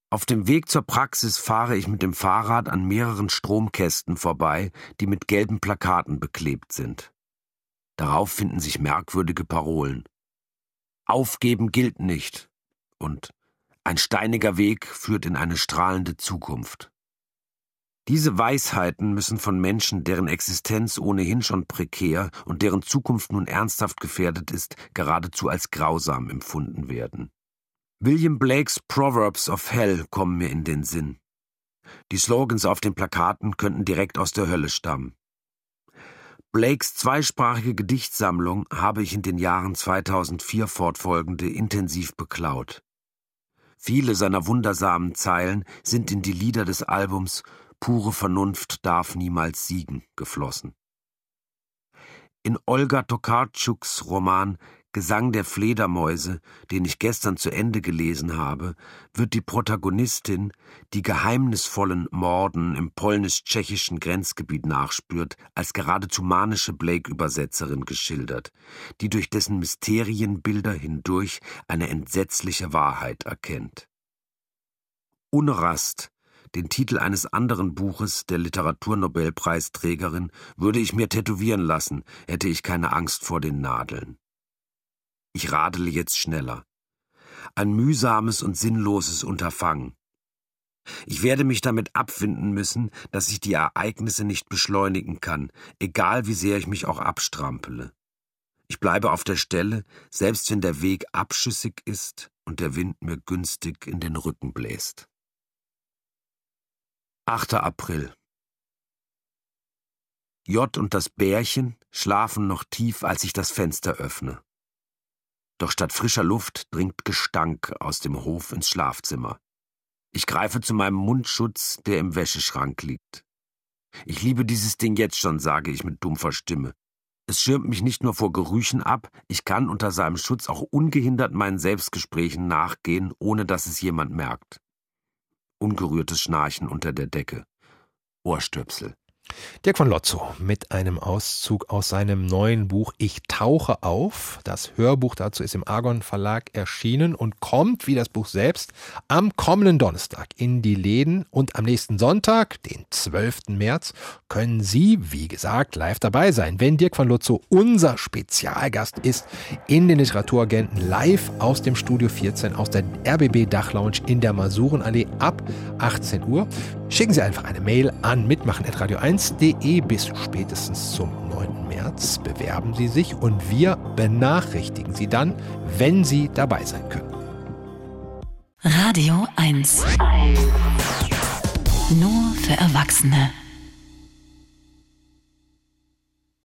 Auf dem Weg zur Praxis fahre ich mit dem Fahrrad an mehreren Stromkästen vorbei, die mit gelben Plakaten beklebt sind. Darauf finden sich merkwürdige Parolen. Aufgeben gilt nicht und ein steiniger Weg führt in eine strahlende Zukunft. Diese Weisheiten müssen von Menschen, deren Existenz ohnehin schon prekär und deren Zukunft nun ernsthaft gefährdet ist, geradezu als grausam empfunden werden. William Blakes Proverbs of Hell kommen mir in den Sinn. Die Slogans auf den Plakaten könnten direkt aus der Hölle stammen. Blakes zweisprachige Gedichtsammlung habe ich in den Jahren 2004 fortfolgende intensiv beklaut. Viele seiner wundersamen Zeilen sind in die Lieder des Albums Pure Vernunft darf niemals siegen geflossen. In Olga Tokarczuks Roman Gesang der Fledermäuse, den ich gestern zu Ende gelesen habe, wird die Protagonistin, die geheimnisvollen Morden im polnisch-tschechischen Grenzgebiet nachspürt, als geradezu manische Blake-Übersetzerin geschildert, die durch dessen Mysterienbilder hindurch eine entsetzliche Wahrheit erkennt. Unrast, den Titel eines anderen Buches der Literaturnobelpreisträgerin, würde ich mir tätowieren lassen, hätte ich keine Angst vor den Nadeln. Ich radele jetzt schneller. Ein mühsames und sinnloses Unterfangen. Ich werde mich damit abfinden müssen, dass ich die Ereignisse nicht beschleunigen kann, egal wie sehr ich mich auch abstrampele. Ich bleibe auf der Stelle, selbst wenn der Weg abschüssig ist und der Wind mir günstig in den Rücken bläst. 8. April J und das Bärchen schlafen noch tief, als ich das Fenster öffne. Doch statt frischer Luft dringt Gestank aus dem Hof ins Schlafzimmer. Ich greife zu meinem Mundschutz, der im Wäscheschrank liegt. Ich liebe dieses Ding jetzt schon, sage ich mit dumpfer Stimme. Es schirmt mich nicht nur vor Gerüchen ab, ich kann unter seinem Schutz auch ungehindert meinen Selbstgesprächen nachgehen, ohne dass es jemand merkt. Ungerührtes Schnarchen unter der Decke. Ohrstöpsel. Dirk von Lotzo mit einem Auszug aus seinem neuen Buch Ich tauche auf. Das Hörbuch dazu ist im Argon Verlag erschienen und kommt, wie das Buch selbst, am kommenden Donnerstag in die Läden und am nächsten Sonntag, den 12. März, können Sie, wie gesagt, live dabei sein, wenn Dirk von Lotzo unser Spezialgast ist in den Literaturagenten live aus dem Studio 14 aus der RBB Dachlounge in der Masurenallee ab 18 Uhr. Schicken Sie einfach eine Mail an mitmachen.radio1.de bis spätestens zum 9. März. Bewerben Sie sich und wir benachrichtigen Sie dann, wenn Sie dabei sein können. Radio 1. Nur für Erwachsene.